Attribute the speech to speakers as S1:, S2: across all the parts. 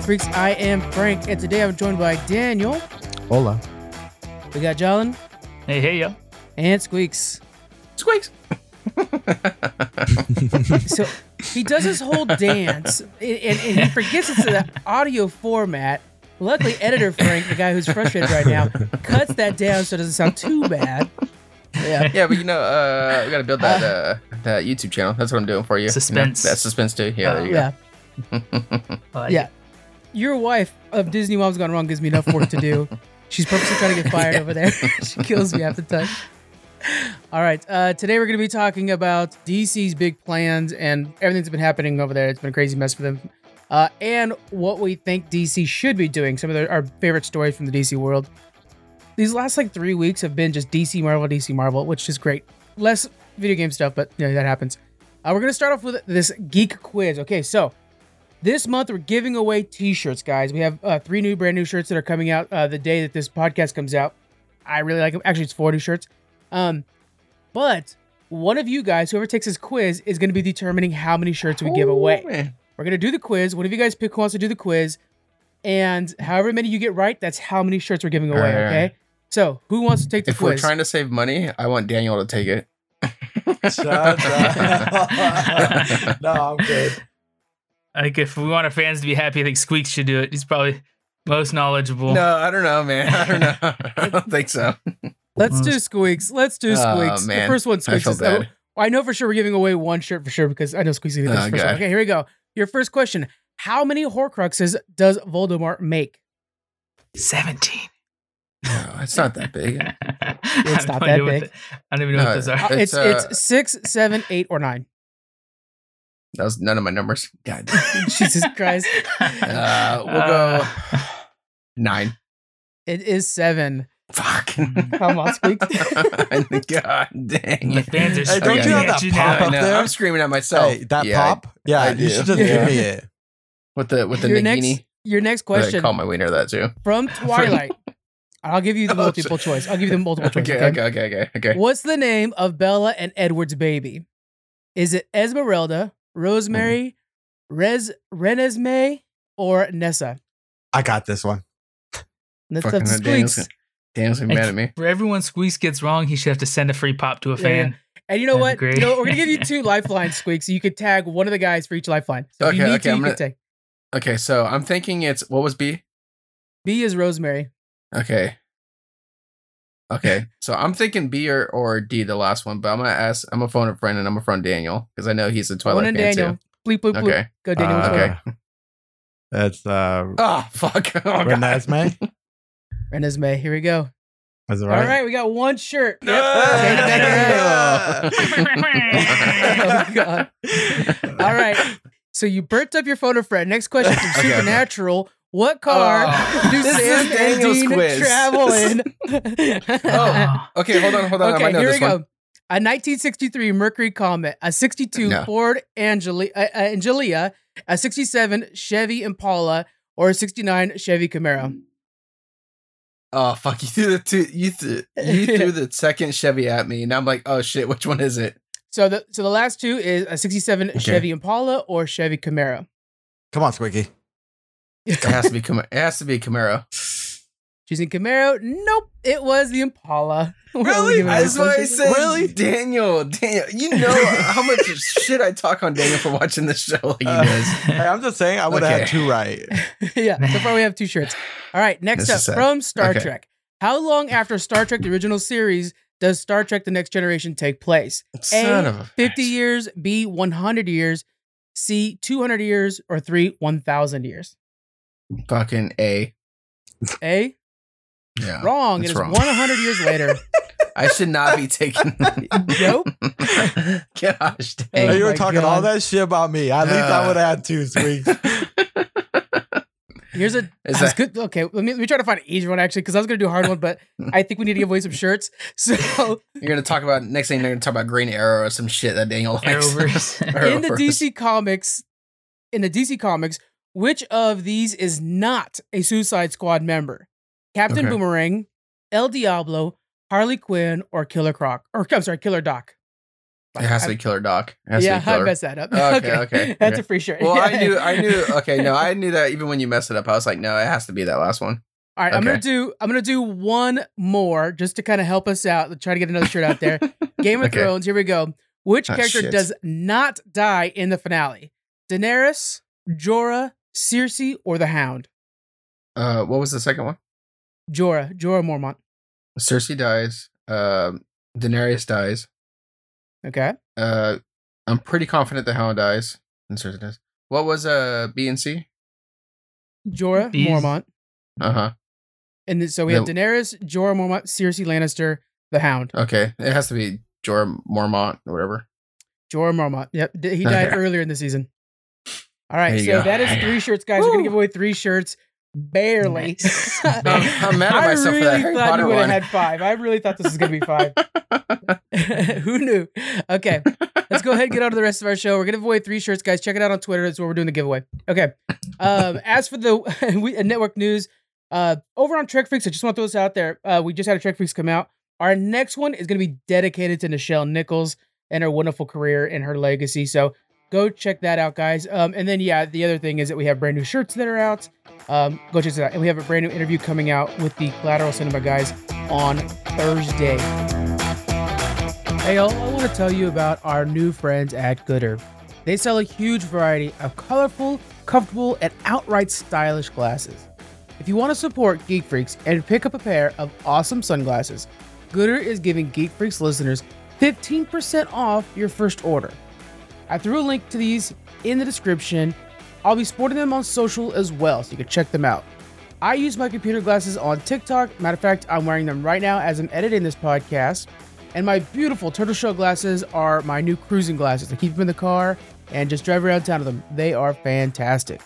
S1: Geek Freaks. I am Frank, and today I'm joined by Daniel.
S2: Hola.
S1: We got Jalen
S3: Hey, hey, yo.
S1: and Squeaks.
S4: Squeaks.
S1: So he does his whole dance, and, and, and he forgets it's an audio format. Luckily, editor Frank, the guy who's frustrated right now, cuts that down so it doesn't sound too bad. Yeah.
S4: Yeah, but you know, uh, we gotta build that uh, that YouTube channel. That's what I'm doing for you. You know,
S3: Suspense.
S4: that suspense too. Yeah, there you
S1: Yeah.
S3: I like
S1: Yeah. Your wife of Disney Mom's Gone Wrong gives me enough work to do. She's purposely trying to get fired over there. she kills me half the time. All right. Uh, today we're going to be talking about DC's big plans and everything that's been happening over there. It's been a crazy mess for them. Uh, and what we think DC should be doing. Some of their, our favorite stories from the DC world. These last like three weeks have been just DC Marvel, DC Marvel, which is great. Less video game stuff, but you know, that happens. Uh, we're going to start off with this geek quiz. Okay, so this month we're giving away t-shirts guys we have uh, three new brand new shirts that are coming out uh, the day that this podcast comes out i really like them actually it's four new shirts um but one of you guys whoever takes this quiz is going to be determining how many shirts we give
S4: Oh,
S1: away
S4: man.
S1: we're going to do the quiz one of you guys pick who wants to do the quiz and however many you get right that's how many shirts we're giving away
S4: Alright.
S1: okay so who wants to take the quiz?
S4: If we're trying to save money, I want Daniel to take it.
S2: No, I'm good.
S3: I think if we want our fans to be happy, I think Squeaks should do it. He's probably most knowledgeable.
S4: No, I don't know, man. I don't know. I don't think so.
S1: let's do squeaks let's do
S4: Oh,
S1: squeaks the first one
S4: I
S1: squeaks
S4: feel
S1: is- oh,
S4: bad.
S1: I know for sure we're giving away one shirt for sure because I know Squeaks is gonna get this
S4: Oh,
S1: first one. Okay, here we go. Your first question: How many Horcruxes does Voldemort make?
S3: 17.
S4: No, it's not that big.
S1: It's not that big.
S3: I don't even know
S4: No,
S3: what those
S1: Uh,
S3: are.
S1: it's
S4: It's, uh,
S1: it's six, seven, eight, or nine.
S4: That was none of my numbers. God.
S1: Jesus Christ!
S4: Uh, we'll go nine.
S1: It is seven.
S4: Fuck.
S1: Come on, Squeaks.
S4: God dang
S3: The
S4: it.
S3: fans are
S2: Hey, don't you have that
S3: you
S2: pop
S3: now.
S2: Up there?
S4: I'm screaming at myself.
S2: Hey, that
S4: Yeah,
S2: pop? Yeah,
S4: I
S2: you
S4: do.
S2: should just
S1: Yeah.
S2: give me it.
S4: with the with the
S1: Your
S4: Nagini.
S1: next, your next
S4: I
S1: question
S4: call my wiener that too.
S1: from Twilight. I'll give you the
S4: Oh,
S1: multiple
S4: shit.
S1: choice. I'll give you the multiple choice.
S4: Okay, okay, okay, okay, okay.
S1: What's the name of Bella and Edward's baby? Is it Esmeralda, Rosemary, mm-hmm. Rez Renesmee, or Nessa?
S2: I got this one.
S1: That's
S4: Fucking
S1: up to
S4: Daniel's,
S1: Squeaks.
S4: Daniel's gonna be mad at me.
S3: For everyone Squeaks gets wrong, he should have to send a free pop to a
S1: Yeah,
S3: fan.
S1: And you know what?
S3: That'd
S1: You know, we're gonna give you two lifelines, Squeaks. So you could tag one of the guys for each lifeline. So if you
S4: Okay,
S1: need
S4: okay,
S1: to,
S4: I'm gonna-
S1: can tag.
S4: Okay, so I'm thinking it's what was B?
S1: B is Rosemary.
S4: Okay. Okay, so I'm thinking B or, or D, the last one, but I'm gonna ask. I'm gonna phone a friend and I'm gonna phone Daniel because I know he's a
S1: One
S4: Twilight
S1: and
S4: fan
S1: Daniel. Bleep, bleep, bleep.
S4: Okay.
S1: Go, Daniel.
S2: Uh,
S4: okay.
S2: that's uh
S4: Oh fuck! Oh, God.
S2: Renesmee.
S1: Renesmee. Here we go.
S2: Is it
S1: All
S2: right?
S1: right, we got one shirt.
S4: No!
S1: Yep. oh, God. All right. So you burnt up your phone a friend. Next question from
S4: Okay.
S1: Supernatural. What car
S4: Oh.
S1: do
S4: This
S1: Sam and Dean
S4: quiz.
S1: travel in?
S4: Oh. Okay, hold on, hold on. I
S1: okay,
S4: might know
S1: here we
S4: this
S1: go.
S4: one.
S1: A 1963 Mercury Comet, a 62
S4: No.
S1: Ford Angeli- uh, uh, Angelia, a 67 Chevy Impala, or a 69 Chevy Camaro.
S4: Oh fuck! You threw the two, you threw you threw the second Chevy at me, and I'm like, oh shit, which one is it?
S1: So the so the last two is a 67 Chevy Impala or Chevy Camaro.
S2: Come on, Squeaky.
S4: It has to be Camaro. It has to be Camaro.
S1: Choosing Camaro? Nope, it was the Impala. We're only giving
S4: That's why I
S1: person.
S4: said
S2: Really?
S4: Daniel. Daniel, you know how much shit I talk on Daniel for watching this show like he
S2: Uh,
S4: does.
S2: Hey, I'm just saying I would have
S4: Okay.
S2: had two right.
S1: yeah, so far we have two shirts. All right, next
S4: This
S1: up from Star
S4: Okay.
S1: Trek. How long after Star Trek the original series does Star Trek the Next Generation take place?
S4: Son of a
S1: 50
S4: bitch.
S1: years, B 100 years, C 200 years, or 3 1000 years?
S4: Fucking A.
S1: A?
S4: Yeah.
S1: Wrong. It
S4: that's
S1: is
S4: wrong.
S1: 100 years later.
S4: I should not be taking.
S1: Nope.
S4: Gosh dang.
S1: Oh
S2: you were
S1: my
S2: talking all that shit about me. At least I
S4: Uh.
S2: would have had two Squeaks.
S1: Here's a
S4: Is that-
S1: good. Okay, let me let me try to find an easy one actually, because I was gonna do a hard one, but I think we need to give away some shirts. So
S4: You're gonna talk about next thing. You're gonna talk about Green Arrow or some shit that Daniel likes.
S3: Arrowverse.
S1: in the DC comics, in the DC comics, which of these is not a Suicide Squad member? Captain
S4: Okay.
S1: Boomerang, El Diablo, Harley Quinn, or Killer Croc? Or I'm sorry, Killer Doc.
S4: It has to be Killer Doc.
S1: Yeah,
S4: be
S1: I messed that up.
S4: Okay, okay,
S1: That's
S4: okay.
S1: a free shirt.
S4: Well, I knew, I knew. Okay, no, I knew that even when you messed it up, I was like, no, it has to be that last one.
S1: All right, I'm gonna do. I'm gonna do one more just to kind of help us out. Try to get another shirt out there. Game of
S4: Okay.
S1: Thrones. Here we go. Which
S4: Ah,
S1: character
S4: shit.
S1: does not die in the finale? Daenerys, Jorah, Cersei, or the Hound?
S4: Uh, what was the second one?
S1: Jorah, Jorah Mormont.
S4: Cersei dies. Um, Daenerys dies.
S1: Okay.
S4: Uh, I'm pretty confident the Hound dies. And Cersei dies. What was uh B and C?
S1: Jorah
S3: These-
S1: Mormont.
S4: Uh huh.
S1: And then, so we have Daenerys, Jorah Mormont, Cersei Lannister, the Hound.
S4: Okay, it has to be Jorah Mormont or whatever.
S1: Jorah Mormont. Yep. d- He died
S4: Okay.
S1: earlier in the season. All right. So
S4: go.
S1: that is three shirts, guys. We're going to give away three shirts. Barely.
S3: Nice.
S4: I'm, I'm mad at
S1: I
S4: myself
S1: really
S4: for that Harry
S1: thought
S4: Potter
S1: you would have had five. I really thought this was going to be five. Who knew? Okay, let's go ahead and get on to the rest of our show. We're gonna give away three shirts, guys. Check it out on Twitter. That's where we're doing the giveaway. Okay. Um, as for the we, uh, network news, uh, over on Trek Freaks, I just want to throw this out there. Uh, we just had a Trek Freaks come out. Our next one is gonna be dedicated to Nichelle Nichols and her wonderful career and her legacy. So go check that out, guys. Um, and then yeah, the other thing is that we have brand new shirts that are out. Um, go check it out. And we have a brand new interview coming out with the Collateral Cinema guys on Thursday. Hey, y'all, I want to tell you about our new friends at Goodr. They sell a huge variety of colorful, comfortable, and outright stylish glasses. If you want to support Geek Freaks and pick up a pair of awesome sunglasses, Goodr is giving Geek Freaks listeners 15% off your first order. I threw a link to these in the description. I'll be sporting them on social as well, so you can check them out. I use my computer glasses on TikTok. Matter of fact, I'm wearing them right now as I'm editing this podcast. And my beautiful turtle shell glasses are my new cruising glasses. I keep them in the car and just drive around town with them. They are fantastic.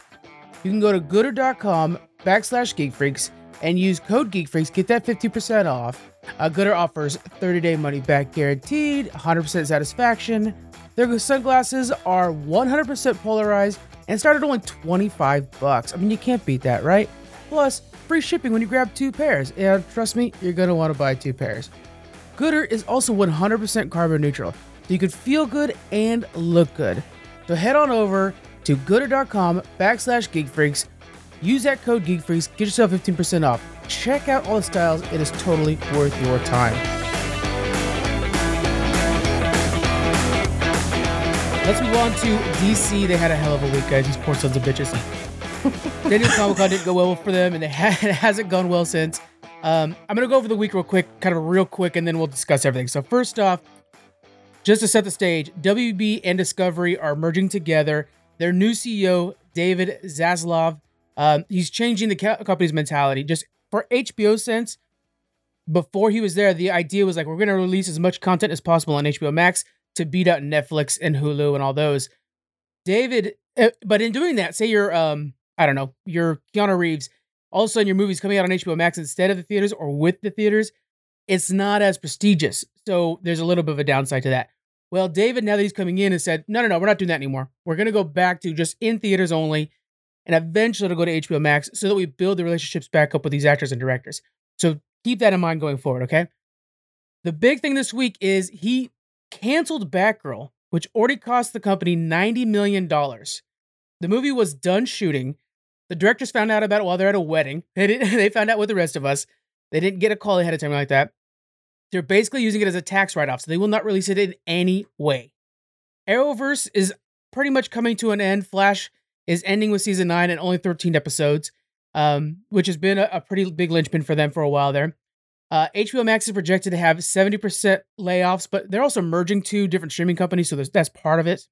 S1: You can go to goodr.com backslash geekfreaks and use code geekfreaks. Get that 50% off. Uh, Goodr offers 30 day money back guaranteed, 100% satisfaction. Their sunglasses are 100% polarized and start at only 25 bucks. I mean, you can't beat that, right? Plus, free shipping when you grab two pairs. And trust me, you're going to want to buy two pairs. Goodr is also 100% carbon neutral, so you can feel good and look good. So head on over to goodr.com backslash geekfreaks. Use that code geekfreaks, get yourself 15% off. Check out all the styles, it is totally worth your time. Let's move on to DC. They had a hell of a week, guys. These poor sons of bitches. Daniel Comic Con didn't go well for them, and it, ha- it hasn't gone well since. Um, I'm gonna go over the week real quick, kind of real quick, and then we'll discuss everything. So first off, just to set the stage, WB and Discovery are merging together. Their new CEO, David Zaslav, um, he's changing the co- company's mentality. Just for HBO sense, before he was there, the idea was like we're gonna release as much content as possible on HBO Max to beat out Netflix and Hulu and all those. David, uh, but in doing that, say you're um, I don't know, you're Keanu Reeves all of a sudden your movie's coming out on HBO Max instead of the theaters or with the theaters, it's not as prestigious. So there's a little bit of a downside to that. Well, David, now that he's coming in, and said, no, no, no, we're not doing that anymore. We're going to go back to just in theaters only. And eventually it'll go to HBO Max so that we build the relationships back up with these actors and directors. So keep that in mind going forward, okay? The big thing this week is he canceled Batgirl, which already cost the company $90 million. The movie was done shooting. The directors found out about it while they're at a wedding. They they found out with the rest of us. They didn't get a call ahead of time like that. They're basically using it as a tax write-off, so they will not release it in any way. Arrowverse is pretty much coming to an end. Flash is ending with season nine and only 13 episodes, um, which has been a, a pretty big linchpin for them for a while there. Uh, HBO Max is projected to have 70% layoffs, but they're also merging two different streaming companies, so that's part of it.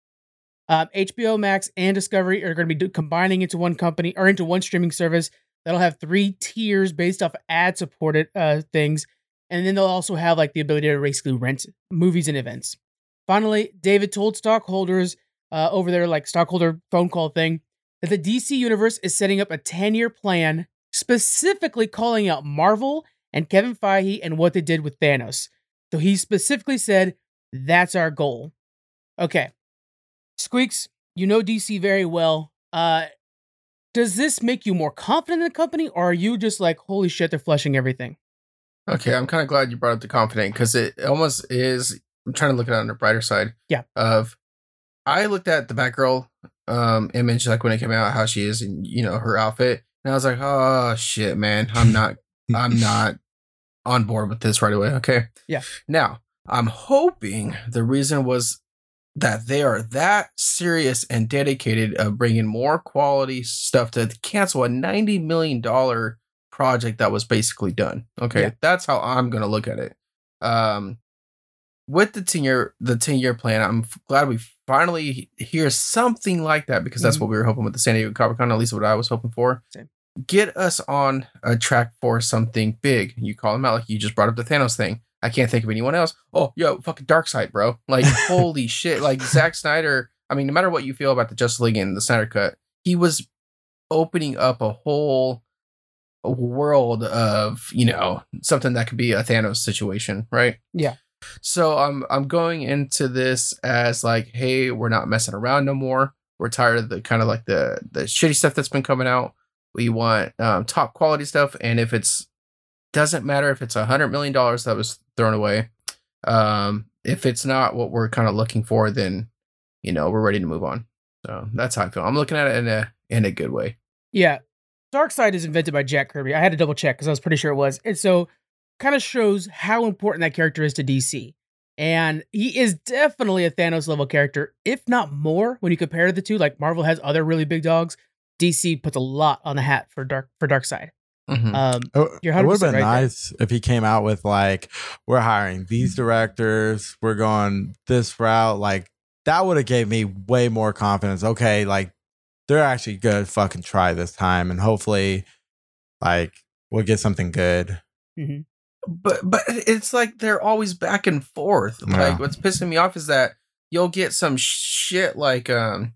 S1: Um, HBO Max and Discovery are going to be do- combining into one company or into one streaming service that'll have three tiers based off ad supported uh, things. And then they'll also have like the ability to basically rent movies and events. Finally, David told stockholders uh, over their like stockholder phone call thing that the DC universe is setting up a 10 year plan specifically calling out Marvel and Kevin Feige and what they did with Thanos. So he specifically said, that's our goal. Okay. Squeaks, you know DC very well. Uh, does this make you more confident in the company, or are you just like, holy shit, they're flushing everything?
S4: Okay, I'm kind of glad you brought up the confident because it almost is I'm trying to look at it on the brighter side.
S1: Yeah.
S4: Of I looked at the Batgirl um image like when it came out, how she is and you know, her outfit. And I was like, oh shit, man. I'm not I'm not on board with this right away. Okay.
S1: Yeah.
S4: Now, I'm hoping the reason was that they are that serious and dedicated of bringing more quality stuff to cancel a 90 million dollar project that was basically done. Okay.
S1: Yeah.
S4: That's how I'm going to look at it. Um with the 10 year the 10 year plan, I'm glad we finally hear something like that because that's
S1: Mhm.
S4: what we were hoping with the San Diego Comic Con, at least what I was hoping for
S1: Same.
S4: Get us on a track for something big. You call him out like you just brought up the Thanos thing. I can't think of anyone else. Oh, yo, fucking Darkseid, bro. Like, holy shit. Like Zack Snyder. I mean, no matter what you feel about the Justice League and the Snyder Cut, he was opening up a whole world of you know something that could be a Thanos situation, right?
S1: Yeah.
S4: So I'm I'm going into this as like, hey, we're not messing around no more. We're tired of the kind of like the the shitty stuff that's been coming out. We want um, top quality stuff, and if it's doesn't matter if it's a hundred million dollars that was thrown away. Um, if it's not what we're kind of looking for, then you know we're ready to move on. So that's how I feel. I'm looking at it in a in a good way.
S1: Yeah. Darkseid is invented by Jack Kirby. I had to double check because I was pretty sure it was. And so kind of shows how important that character is to DC. And he is definitely a Thanos level character, if not more, when you compare the two. Like Marvel has other really big dogs. DC puts a lot on the hat for Dark for Darkseid.
S4: Mhm.
S1: Um,
S2: It,
S1: You're
S2: it would have been
S1: right there.
S2: nice if he came out with like, we're hiring these directors, we're going this route. Like that would have gave me way more confidence. Okay, like they're actually gonna fucking try this time, and hopefully, like we'll get something good.
S4: but but it's like they're always back and forth.
S2: Yeah.
S4: Like what's pissing me off is that you'll get some shit like um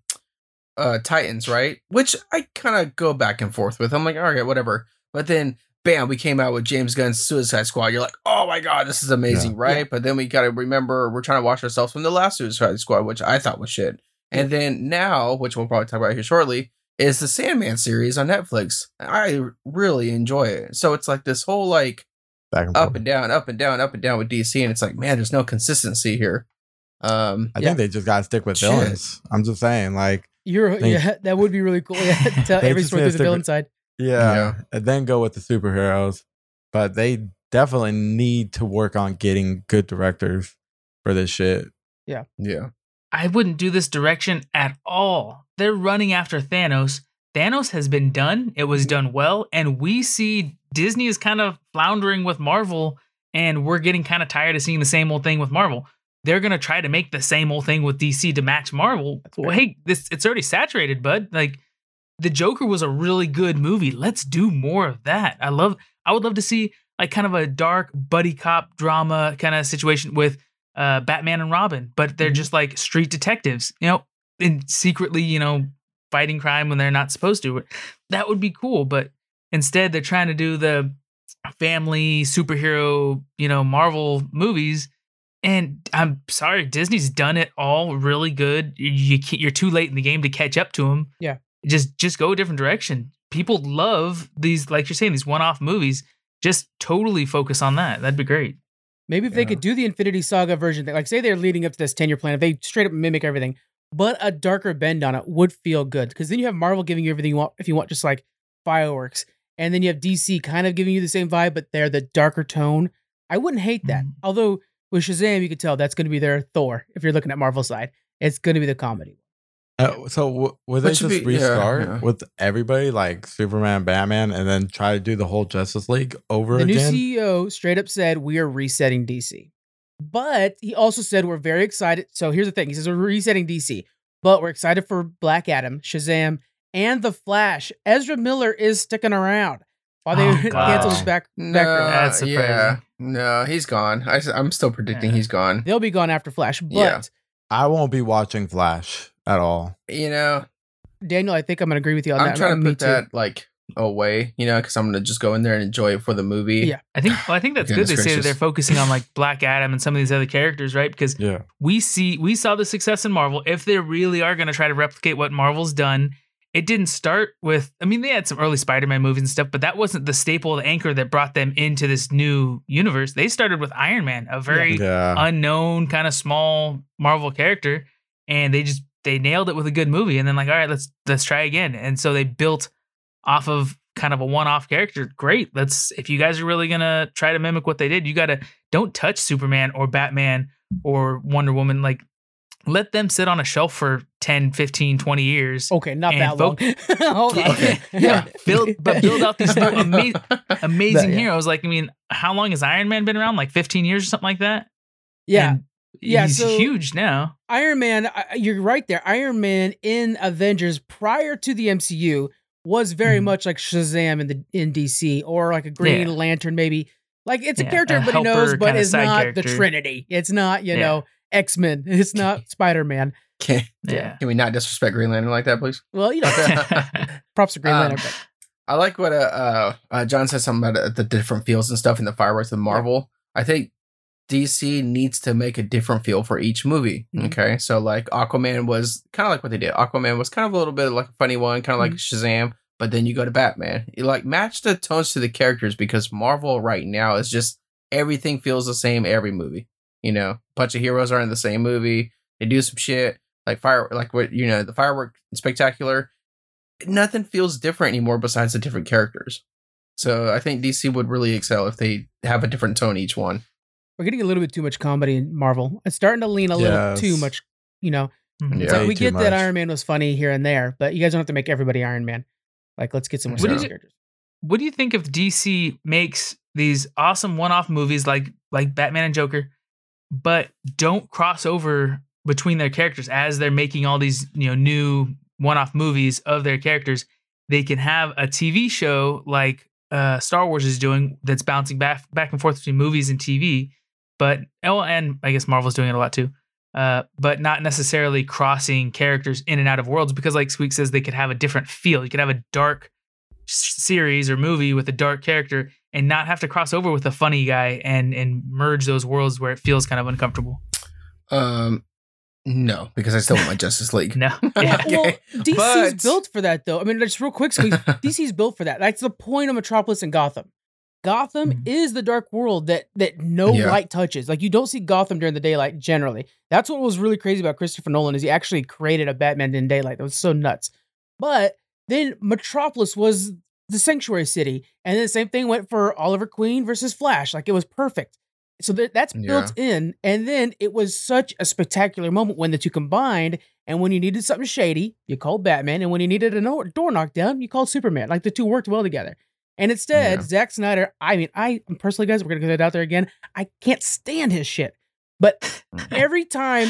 S4: uh Titans, right? Which I kind of go back and forth with. I'm like, all right, whatever. But then bam, we came out with James Gunn's Suicide Squad. You're like, oh my god, this is amazing,
S2: Yeah.
S4: right?
S1: Yeah.
S4: But then we gotta remember we're trying to wash ourselves from the last Suicide Squad, which I thought was shit. And then now, which we'll probably talk about here shortly, is the Sandman series on Netflix. I really enjoy it. So it's like this whole like
S2: Back and
S4: up
S2: forth.
S4: and down, up and down, up and down with DC, and it's like, man, there's no consistency here. Um,
S2: I
S1: Yeah.
S2: think they just gotta stick with
S4: Shit.
S2: villains. I'm just saying, like,
S1: you're
S2: Thank-
S1: yeah, that would be really cool. Yeah, tell
S2: They
S1: every
S2: just
S1: story
S2: need
S1: through
S2: to
S1: the villain side.
S2: yeah,
S4: Yeah.
S2: and then go with the superheroes. But they definitely need to work on getting good directors for this shit.
S4: Yeah, yeah,
S3: I wouldn't do this direction at all. They're running after Thanos. Thanos has been done. It was done well. And we see Disney is kind of floundering with Marvel, and we're getting kind of tired of seeing the same old thing with Marvel. They're gonna try to make the same old thing with DC to match Marvel.
S1: That's
S3: Well,
S1: fair.
S3: hey, this it's already saturated, bud. Like the Joker was a really good movie. Let's do more of that. I love I would love to see like kind of a dark buddy cop drama kind of situation with uh Batman and Robin, but they're
S1: Mhm.
S3: just like street detectives, you know, and secretly, you know, fighting crime when they're not supposed to. That would be cool, but instead they're trying to do the family superhero, you know, Marvel movies. And I'm sorry, Disney's done it all really good. You, you can't, you're too late in the game to catch up to them.
S1: Yeah.
S3: just just go a different direction. People love these, like you're saying, these one-off movies. Just totally focus on that. That'd be great.
S1: Maybe if they could do the Infinity Saga version, like say they're leading up to this 10 year plan, if they straight up mimic everything, but a darker bend on it would feel good. Because then you have Marvel giving you everything you want, if you want just like fireworks. And then you have DC kind of giving you the same vibe, but they're the darker tone. I wouldn't hate that.
S3: Mhm.
S1: Although with Shazam, you could tell that's going to be their Thor. If you're looking at Marvel side, it's going to be the comedy.
S2: Uh, so w- would they just
S4: be-
S2: restart
S4: yeah.
S2: with everybody like Superman, Batman, and then try to do the whole Justice League over
S1: The new? CEO straight up said we are resetting DC. But he also said we're very excited. So here's the thing. He says we're resetting DC, but we're excited for Black Adam, Shazam, and The Flash. Ezra Miller is sticking around while they
S3: Oh,
S1: cancel
S3: gosh.
S1: his back
S4: no,
S1: background.
S3: Uh, that's
S4: yeah, no, he's gone. I, am still predicting
S3: Yeah.
S4: he's gone.
S1: They'll be gone after Flash. But
S4: Yeah.
S2: I won't be watching Flash at all.
S4: You know,
S1: Daniel, I think I'm gonna agree with you on
S4: I'm
S1: that.
S4: trying to
S1: Me
S4: put
S1: too.
S4: that like away. You know, because I'm gonna just go in there and enjoy it for the movie.
S1: Yeah.
S3: I think. Well, I think that's good. They say that they're focusing on like Black Adam and some of these other characters, right? Because
S2: Yeah.
S3: we see we saw the success in Marvel. If they really are going to try to replicate what Marvel's done, it didn't start with. I mean, they had some early Spider-Man movies and stuff, but that wasn't the staple, the anchor that brought them into this new universe. They started with Iron Man, a very
S2: Yeah.
S3: unknown kind of small Marvel character, and they just they nailed it with a good movie. And then like, all right, let's let's try again. And so they built off of kind of a one-off character. Great. Let's if you guys are really gonna try to mimic what they did, you gotta don't touch Superman or Batman or Wonder Woman. Like let them sit on a shelf for 10, 15, 20 years.
S1: Okay, not that long.
S4: Okay.
S3: Yeah, build but build out these ama- amazing
S1: yeah.
S3: heroes. Like, I mean, how long has Iron Man been around? Like 15 years or something like that?
S1: Yeah.
S3: And
S1: Yeah,
S3: He's
S1: so-
S3: huge now.
S1: Iron Man, you're right there. Iron Man in Avengers prior to the MCU was very
S3: Mhm.
S1: much like Shazam in the in DC or like a Green
S3: Yeah.
S1: Lantern maybe. Like it's a
S3: Yeah,
S1: character
S3: a
S1: everybody knows, but it's not the. Trinity. It's not, you
S3: Yeah.
S1: know, X Men. It's not Spider Man.
S4: Can,
S3: Yeah.
S4: can we not disrespect Green Lantern like that, please?
S1: Well, you know, props to Green
S4: Um,
S1: Lantern. But
S4: I like what uh, uh, uh John said something about uh, the different feels and stuff in the fireworks of Marvel. I think DC needs to make a different feel for each movie.
S1: Mhm.
S4: Okay, so like Aquaman was kind of like what they did. Aquaman was kind of a little bit like a funny one, kind of like Shazam. But then you go to Batman. You like match the tones to the characters because Marvel right now is just everything feels the same every movie. You know, a bunch of heroes are in the same movie. They do some shit like fire, like what you know, the firework spectacular nothing feels different anymore besides the different characters. So I think DC would really excel if they have a different tone each one.
S1: we're getting a little bit too much comedy in Marvel. It's starting to lean a little too much, you know.
S3: Mhm.
S4: Yeah.
S1: like we
S2: too
S1: get that. Iron Man was funny here and there, but you guys don't have to make everybody Iron Man. Like, let's get some more
S4: What
S1: serious characters.
S3: what do you think if DC makes these awesome one-off movies like like Batman and Joker, but don't cross over between their characters as they're making all these you know new one-off movies of their characters? They can have a TV show like uh, Star Wars is doing that's bouncing back back and forth between movies and TV, but oh, and I guess Marvel's doing it a lot too. Uh, but not necessarily crossing characters in and out of worlds because, like Squeak says, they could have a different feel. You could have a dark series or movie with a dark character and not have to cross over with a funny guy and and merge those worlds where it feels kind of uncomfortable.
S4: Um, no, because I still want my Justice League.
S3: No, yeah,
S4: Okay,
S1: Well, DC's
S4: but-
S1: built for that, though. I mean, just real quick, Squeeze, DC's built for that. That's the point of Metropolis and Gotham. Gotham
S3: Mhm.
S1: is the dark world that that no
S4: Yeah.
S1: light touches. Like you don't see Gotham during the daylight generally. That's what was really crazy about Christopher Nolan is he actually created a Batman in daylight. That was so nuts. But then Metropolis was the sanctuary city, and then the same thing went for Oliver Queen versus Flash. Like it was perfect. So that, that's built in, and then it was such a spectacular moment when the two combined. And when you needed something shady, you called Batman, and when you needed a no- door knocked down, you called Superman. Like the two worked well together. And instead,
S4: Yeah.
S1: Zack Snyder, I mean, I personally, guys, we're gonna get it out there again. I can't stand his shit. But mm. every time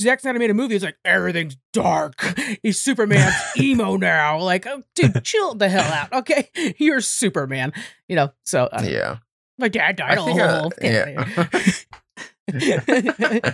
S1: Zack Snyder made a movie, it's like everything's dark. He's Superman's emo now. Like, oh, dude, chill the hell out, okay? You're Superman, you know. So, uh,
S4: yeah,
S1: my dad died.
S4: I think, uh,
S1: get
S4: yeah.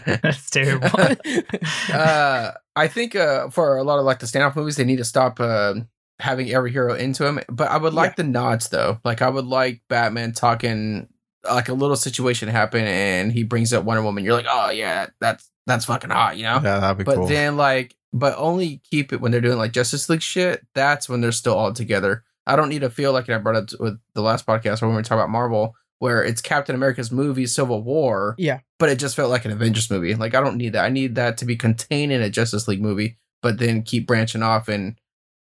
S3: that's terrible.
S1: out of here.
S4: uh, I think uh, for a lot of like the standoff movies, they need to stop uh, having every hero into him. But I would like the nods though. Like I would like Batman talking like a little situation happen and he brings up Wonder Woman. You're like, oh yeah, that's that's fucking hot, you know.
S2: Yeah, that'd be
S4: But
S2: cool.
S4: But then like, but only keep it when they're doing like Justice League shit. That's when they're still all together. I don't need to feel like I brought up with the last podcast when we were talking about Marvel, where it's Captain America's movie Civil War,
S1: yeah.
S4: but it just felt like an Avengers movie. Like I don't need that. I need that to be contained in a Justice League movie, but then keep branching off and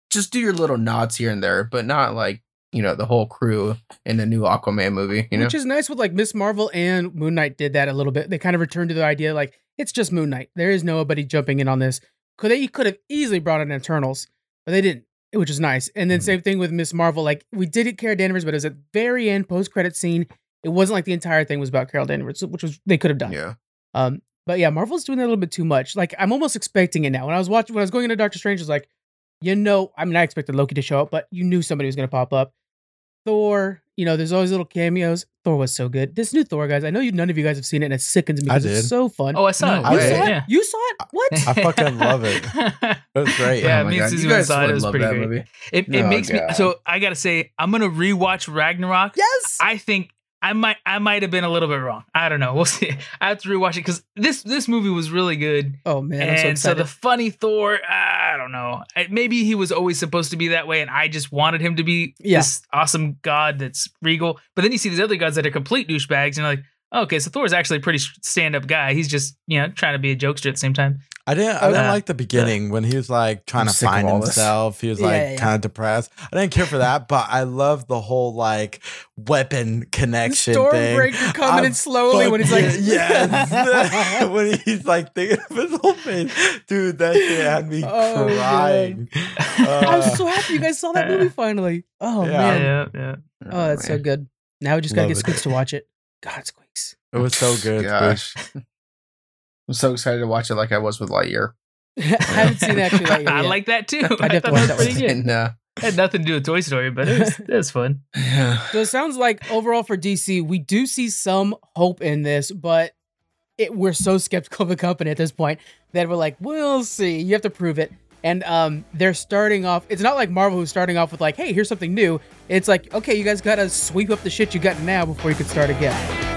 S4: just do your little nods here and there, but not like you know the whole crew in the new Aquaman movie. You know,
S1: Which is nice with like Miss Marvel and Moon Knight did that a little bit. They kind of returned to the idea like it's just Moon Knight. There is nobody jumping in on this. Could they could have easily brought in Eternals, but they didn't, which is nice. And then
S4: Mhm.
S1: same thing with Miss Marvel. Like we did get Carol Danvers, but it was at the very end post credit scene. It wasn't like the entire thing was about Carol Danvers, which was they could have done.
S4: yeah,
S1: Um, but yeah, Marvel's doing that a little bit too much. Like I'm almost expecting it now. When I was watching, when I was going into Doctor Strange, I was like, you know, I mean, I expected Loki to show up, but you knew somebody was going to pop up. Thor, you know, there's always little cameos. Thor was so good. This new Thor, guys, I know you none of you guys have seen it, and it sickens me
S2: I
S1: because it's
S2: did.
S1: so fun.
S3: oh, I saw
S4: No
S3: it.
S1: you
S4: way.
S1: saw it?
S3: Yeah.
S1: You saw it? What?
S2: I fucking love it. It was great.
S3: Yeah,
S4: Oh my
S3: me and
S4: God.
S3: Susie
S4: You
S3: went and
S4: guys
S3: saw it. It
S4: would
S3: was
S4: love
S3: pretty
S4: that
S3: great.
S4: movie.
S3: It, it
S4: Oh,
S3: makes me
S4: God.
S3: so. I gotta say, I'm gonna rewatch Ragnarok.
S1: yes.
S3: I think I might I might have been a little bit wrong. I don't know. We'll see. I have to rewatch it because this this movie was really good.
S1: oh man, I'm so
S3: and so,
S1: excited.
S3: the funny Thor, uh, I don't know. Maybe he was always supposed to be that way, and I just wanted him to be
S1: Yeah.
S3: this awesome god that's regal. But then you see these other gods that are complete douchebags, and you're like, oh, okay, so Thor's actually a pretty stand up guy. He's just you know trying to be a jokester at the same time.
S2: I didn't. I didn't
S3: Uh,
S2: like the beginning when he was like trying
S4: I'm
S2: to find
S4: all this.
S2: himself. He was like
S1: yeah, yeah.
S2: kind of depressed. I didn't care for that, but I love the whole like weapon connection thing.
S1: Stormbreaker coming
S2: I'm
S1: in slowly when he's like,
S2: fucking- yes, when he's like thinking of his whole face, dude. That shit had me
S1: Oh, man.
S2: crying.
S1: I'm
S2: Uh,
S1: so happy you guys saw that movie finally. Oh
S2: Yeah.
S1: man,
S3: Yeah, yeah.
S1: oh that's so good. Now we just gotta
S2: Love
S1: get
S2: it.
S1: Squeaks to watch it. God, Squeaks.
S2: it was so good.
S4: Gosh. I'm so excited to watch it like I was with Lightyear.
S1: I haven't seen it actually.
S3: I like that too.
S1: I'd
S3: I
S1: have
S3: thought
S1: watch
S3: that
S1: that
S3: was pretty good.
S4: And uh,
S3: It had nothing to do with Toy Story, but it was, it was fun.
S4: yeah.
S1: So it sounds like overall for DC, we do see some hope in this, but it, we're so skeptical of the company at this point that we're like, we'll see. You have to prove it. And um, they're starting off. It's not like Marvel who's starting off with like, hey, here's something new. It's like, okay, you guys gotta sweep up the shit you got now before you can start again.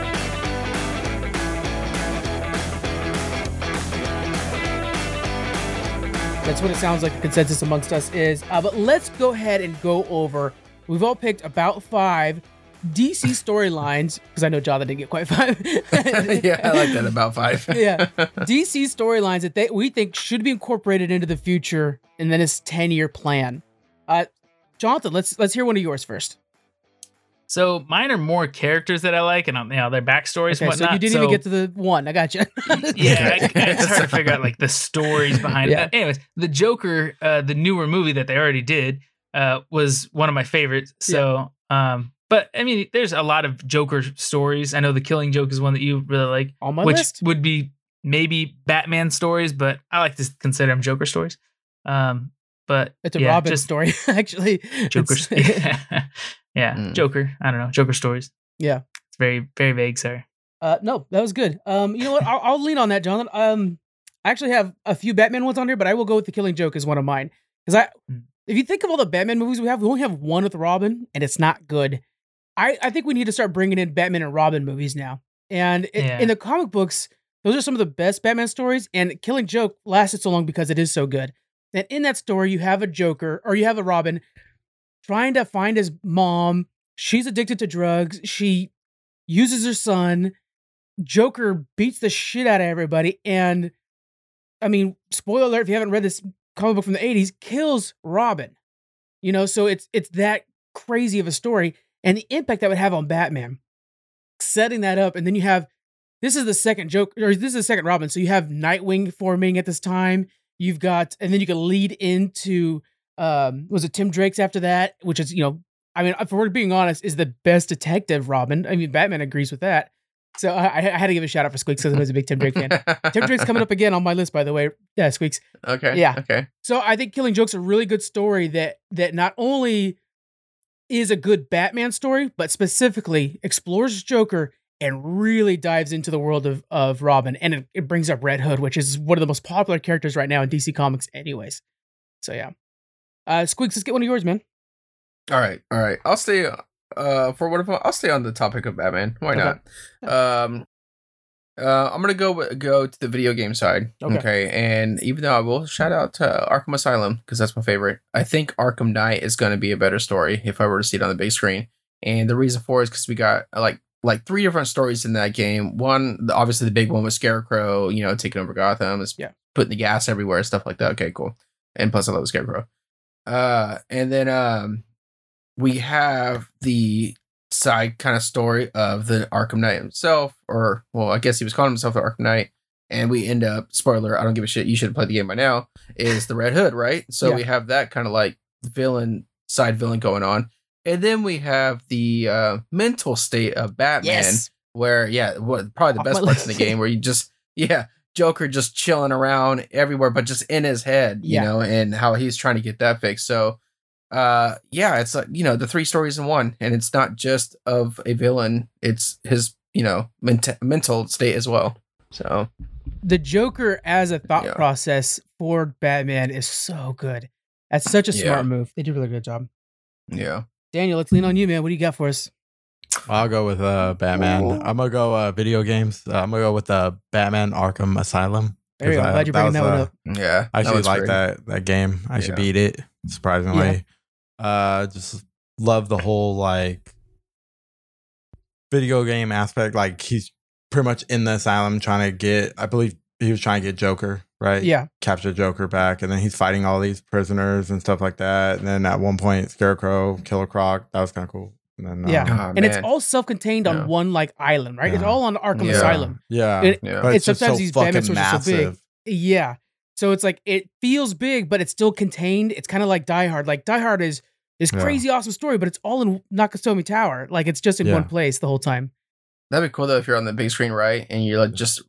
S1: That's what it sounds like the consensus amongst us is. Uh, but let's go ahead and go over. We've all picked about five DC storylines because I know Jonathan didn't get quite five.
S4: yeah, I like that about five.
S1: yeah, DC storylines that they we think should be incorporated into the future and then this ten year plan. Uh, Jonathan, let's let's hear one of yours first.
S3: So mine are more characters that I like, and um, you know their backstories
S1: Okay,
S3: and
S1: so you didn't even get to the one. I got you.
S3: yeah, I, it's hard to figure out like the stories behind
S1: Yeah.
S3: it. Anyways, the Joker, uh, the newer movie that they already did, uh, was one of my favorites. So, um, but I mean, there's a lot of Joker stories. I know the Killing Joke is one that you really like,
S1: on my
S3: which
S1: list.
S3: would be maybe Batman stories, but I like to consider them Joker stories. Um, but
S1: It's a
S3: yeah,
S1: Robin story, actually.
S3: Joker.
S1: It's-
S3: yeah,
S4: Mm.
S3: Joker. I don't know, Joker stories.
S1: Yeah.
S3: it's very very vague. Sorry.
S1: Uh, no, that was good. Um, you know what? I'll, I'll lean on that, Jonathan. Um, I actually have a few Batman ones on here, but I will go with the Killing Joke as one of mine because I,
S3: Mm.
S1: if you think of all the Batman movies we have, we only have one with Robin, and it's not good. I I think we need to start bringing in Batman and Robin movies now. And i-
S3: Yeah.
S1: in the comic books, those are some of the best Batman stories. And Killing Joke lasted so long because it is so good. And in that story, you have a Joker or you have a Robin trying to find his mom. She's addicted to drugs. She uses her son. Joker beats the shit out of everybody. And I mean, spoiler alert, if you haven't read this comic book from the 80s, kills Robin. You know, so it's it's that crazy of a story and the impact that would have on Batman. Setting that up, and then you have this is the second joke, or this is the second Robin. So you have Nightwing forming at this time. You've got, and then you can lead into um was it Tim Drake's after that, which is, you know, I mean, if we're being honest, is the best detective Robin. I mean, Batman agrees with that. So I, I had to give a shout out for Squeaks because I was a big Tim Drake fan. Tim Drake's coming up again on my list, by the way. Yeah, Squeaks.
S4: Okay.
S1: Yeah.
S4: Okay.
S1: So I think Killing Joke's a really good story that that not only is a good Batman story, but specifically explores Joker and really dives into the world of of Robin, and it, it brings up Red Hood, which is one of the most popular characters right now in DC Comics, anyways. So yeah, uh, Squeaks, let's get one of yours, man.
S4: All right. All right. I'll stay. Uh, for what if I'll stay on the topic of Batman? Why
S1: Okay.
S4: not? Um, uh, I'm gonna go go to the video game side.
S1: Okay.
S4: Okay. And even though I will shout out to Arkham Asylum because that's my favorite, I think Arkham Knight is gonna be a better story if I were to see it on the big screen. And the reason for it is because we got uh, like like three different stories in that game. One, the- obviously the big one was Scarecrow, you know, taking over Gotham, is
S1: Yeah.
S4: putting the gas everywhere, stuff like that. Okay, cool. And plus, I love Scarecrow. Uh, and then um, we have the side kind of story of the Arkham Knight himself, or well, I guess he was calling himself the Arkham Knight. And we end up, spoiler, I don't give a shit. You should have played the game by now. Is the Red Hood, right? So
S1: Yeah.
S4: we have that kind of like villain, side villain going on. And then we have the uh, mental state of Batman, where yeah, what probably the best parts in the game where you just yeah, Joker just chilling around everywhere, but just in his head, you
S1: Yeah.
S4: know, and how he's trying to get that fixed. So uh yeah, it's like, you know, the three stories in one. And it's not just of a villain, it's his, you know, ment- mental state as well. So
S1: The Joker as a thought
S4: Yeah.
S1: process for Batman is so good. That's such a smart
S4: Yeah.
S1: move. They did a really good job.
S4: yeah.
S1: Daniel, let's lean on you, man. What do you got for us?
S2: I'll go with uh, Batman.
S4: Ooh.
S2: I'm gonna go uh, video games. Uh, I'm gonna go with uh, Batman Arkham Asylum.
S1: There you go.
S2: 'Cause, uh,
S1: Glad you're bringing that, one
S2: was,
S1: up.
S4: Yeah,
S2: I actually like that that game. I should beat it. Surprisingly, uh, just love the whole like video game aspect. Like he's pretty much in the asylum trying to get. I believe he was trying to get Joker right.
S1: Yeah.
S2: capture Joker back, and then he's fighting all these prisoners and stuff like that. And then at one point, Scarecrow, Killer Croc. That was kind of cool. And then
S1: Yeah.
S4: Oh,
S1: and it's all self-contained on
S4: Yeah.
S1: one like island, right? It's all on Arkham
S4: Yeah.
S1: Asylum.
S2: yeah,
S1: It-
S4: Yeah.
S2: but
S1: it's
S2: it's just
S1: sometimes
S2: so
S1: these Batman stories are so big. Yeah. So it's like it feels big, but it's still contained. It's kind of like Die Hard. Like Die Hard is this
S2: Yeah.
S1: crazy awesome story, but it's all in Nakatomi Tower. Like it's just in
S2: Yeah.
S1: one place the whole time.
S4: That'd be cool though if you're on the big screen, right? And you're like just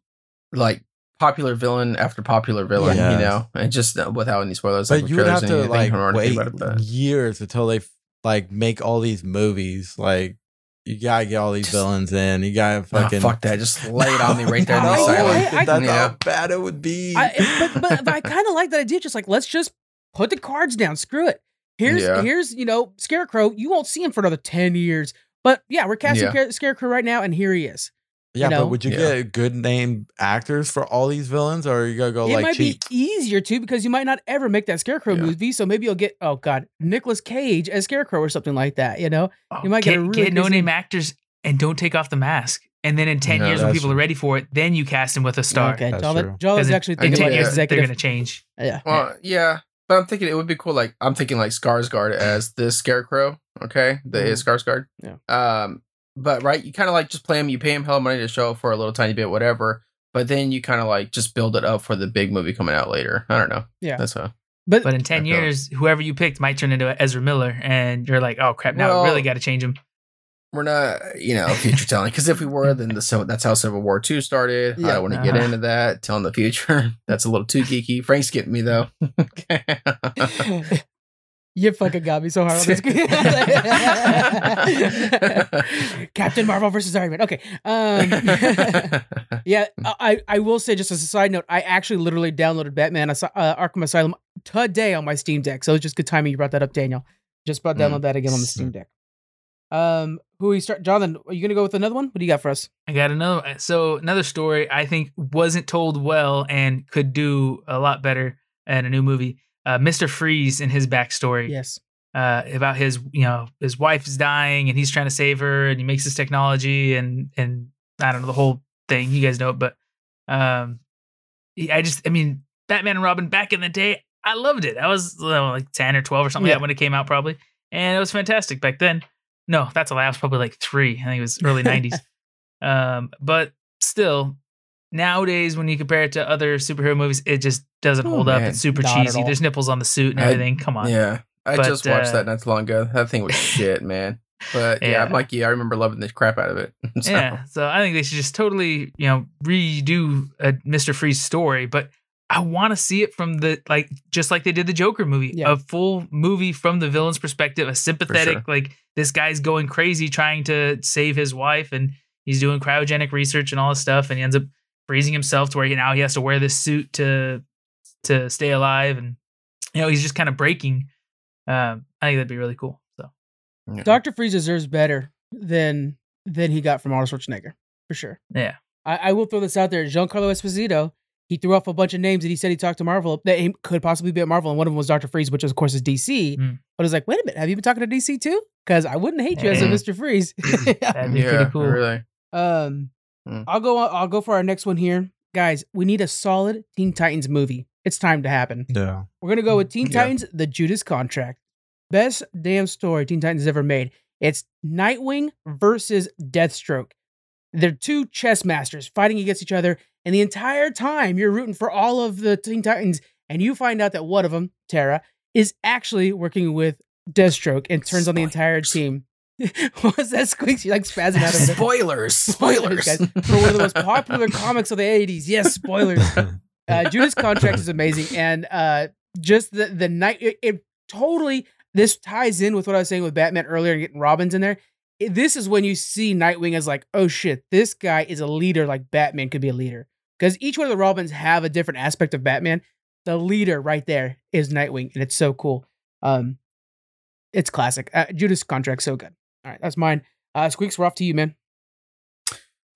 S4: like popular villain after popular villain,
S2: Yes.
S4: you know, and just uh, without any spoilers.
S2: But
S4: like,
S2: you would
S4: trailers
S2: have to like
S4: I don't wanna think
S2: wait
S4: about it, but-
S2: years until they like make all these movies. Like you gotta get all these
S4: Just-
S2: villains in. You gotta fucking
S4: fuck that. Just lay it on me right there in the
S1: No,
S4: asylum.
S1: I- I-
S2: That's
S4: Yeah.
S2: how bad it would be.
S1: I, but, but, but I kind of like that idea. Just like let's just put the cards down. Screw it. Here's
S4: Yeah.
S1: here's you know Scarecrow. You won't see him for another ten years. But yeah, we're casting
S4: Yeah.
S1: Scarecrow right now, and here he is.
S2: Yeah,
S1: know?
S2: but would you
S4: Yeah.
S2: get good name actors for all these villains, or are you gonna go like that?
S1: it
S2: like
S1: might
S2: cheap?
S1: be easier too because you might not ever make that Scarecrow
S4: Yeah.
S1: movie. So maybe you'll get oh god, Nicolas Cage as Scarecrow or something like that. You know, You might get a really
S3: no name actors and don't take off the mask. And then in ten
S4: No,
S3: years, when
S2: that's
S3: people are ready for it, then you cast him with a star.
S1: Okay,
S2: That's
S1: Jala. Jala's actually
S3: in
S1: thinking
S3: ten
S1: about
S3: years, they're going to change.
S1: yeah,
S4: Well, yeah, but I'm thinking it would be cool. Like I'm thinking like Skarsgård as the Scarecrow. Okay, the. Skarsgård.
S1: Yeah.
S4: Um, but right, you kind of like just play him. You pay him hell money to show up for a little tiny bit, whatever. But then you kind of like just build it up for the big movie coming out later. I don't know.
S1: Yeah.
S4: that's how.
S1: but,
S3: But in 10
S4: I feel-
S3: years, whoever you picked might turn into Ezra Miller. And you're like, oh, crap. Now
S4: Well-
S3: we really got to change him.
S4: We're not, you know, future telling. Because if we were, then the so that's how Civil War Two started. I
S1: Yeah.
S4: don't want to get
S3: Uh-huh.
S4: into that. Telling the future. That's a little too geeky. Frank's getting me though.
S1: you fucking got me so hard on this. Captain Marvel versus Iron Man. Okay. Um, yeah, I, I will say just as a side note, I actually literally downloaded Batman Asi- uh, Arkham Asylum today on my Steam Deck. So it's just good timing you brought that up, Daniel. Just about
S4: Mm.
S1: download that again on the Steam Deck. Um, who we start? Jonathan, are you gonna go with another one? What do you got for us?
S3: I got another. So another story I think wasn't told well and could do a lot better in a new movie. Uh, Mr. Freeze and his backstory
S1: Yes.
S3: uh, about his, you know, his wife is dying and he's trying to save her and he makes this technology and and I don't know the whole thing. You guys know it, but um, I just, I mean, Batman and Robin back in the day, I loved it. I was uh, like ten or twelve or something like that when it came out, probably, and it was fantastic back then. No, that's a lie. I was probably like three. I think it was early '90s. Um, but still, nowadays when you compare it to other superhero movies, it just doesn't
S4: Oh,
S3: hold up. It's super
S1: Not
S3: cheesy. There's nipples on the suit and
S4: I-
S3: everything. Come on.
S4: Yeah, I
S3: But,
S4: just watched
S3: uh,
S4: that not too long ago. That thing was shit, man. But yeah,
S3: Yeah.
S4: I'm like you. I remember loving the crap out of it. So,
S3: Yeah. So I think they should just totally, you know, redo a Mr. Freeze story, but I want to see it from the like just like they did the Joker movie,
S1: Yeah.
S3: a full movie from the villain's perspective, a sympathetic
S4: sure.
S3: like this guy's going crazy trying to save his wife and he's doing cryogenic research and all this stuff and he ends up freezing himself to where he now he has to wear this suit to to stay alive and you know, he's just kind of breaking um I think that'd be really cool. So
S4: yeah.
S1: Doctor Freeze deserves better than than he got from Arnold Schwarzenegger for sure.
S3: yeah.
S1: I, I will throw this out there. Giancarlo Esposito, he threw off a bunch of names that he said he talked to Marvel that he could possibly be at Marvel, and one of them was Doctor Freeze, which of course is DC.
S3: Mm.
S1: But I was like, wait a minute, have you been talking to DC too? Because I wouldn't hate you as a Mister Freeze.
S3: That'd be
S4: yeah,
S3: pretty cool.
S4: really.
S1: um,
S4: Mm.
S1: I'll go. I'll go for our next one here, guys. We need a solid Teen Titans movie. It's time to happen.
S2: Yeah.
S1: We're gonna go with Teen
S4: Yeah.
S1: Titans: The Judas Contract. Best damn story Teen Titans has ever made. It's Nightwing versus Deathstroke. They're two chess masters fighting against each other, and the entire time you're rooting for all of the Teen Titans, and you find out that one of them, Tara, is actually working with Deathstroke and turns on the entire team. what was that squeak? She like spazzing out.
S4: Spoilers.
S1: Spoilers,
S4: Spoilers.
S1: guys, for one of the most popular comics of the 80s. Yes, spoilers. Uh, Judas Contract is amazing, and uh, just the the night it, it totally this ties in with what I was saying with Batman earlier and getting Robins in there. It- this is when you see Nightwing as like, oh shit, this guy is a leader like Batman could be a leader because each one of the Robins have a different aspect of Batman. The leader right there is Nightwing, and it's so cool. Um, it's classic. Uh, Judas Contract, so good. All right, that's mine. Uh, Squeaks, we're off to you, man.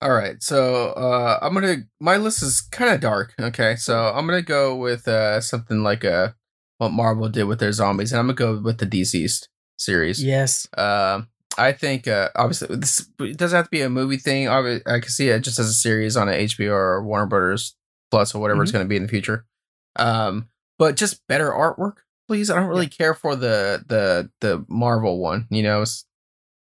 S4: All right, so uh, I'm gonna. My list is kind of dark. Okay, so I'm gonna go with uh, something like uh, what Marvel did with their zombies, and I'm gonna go with the DCeased series.
S1: Yes.
S4: Um, I think uh, obviously this it doesn't have to be a movie thing. Obvi- I can see it just as a series on a HBO or Warner Brothers Plus or whatever it's going to be in the future. Um, but just better artwork, please. I don't really care for the the the Marvel one. You know, it's,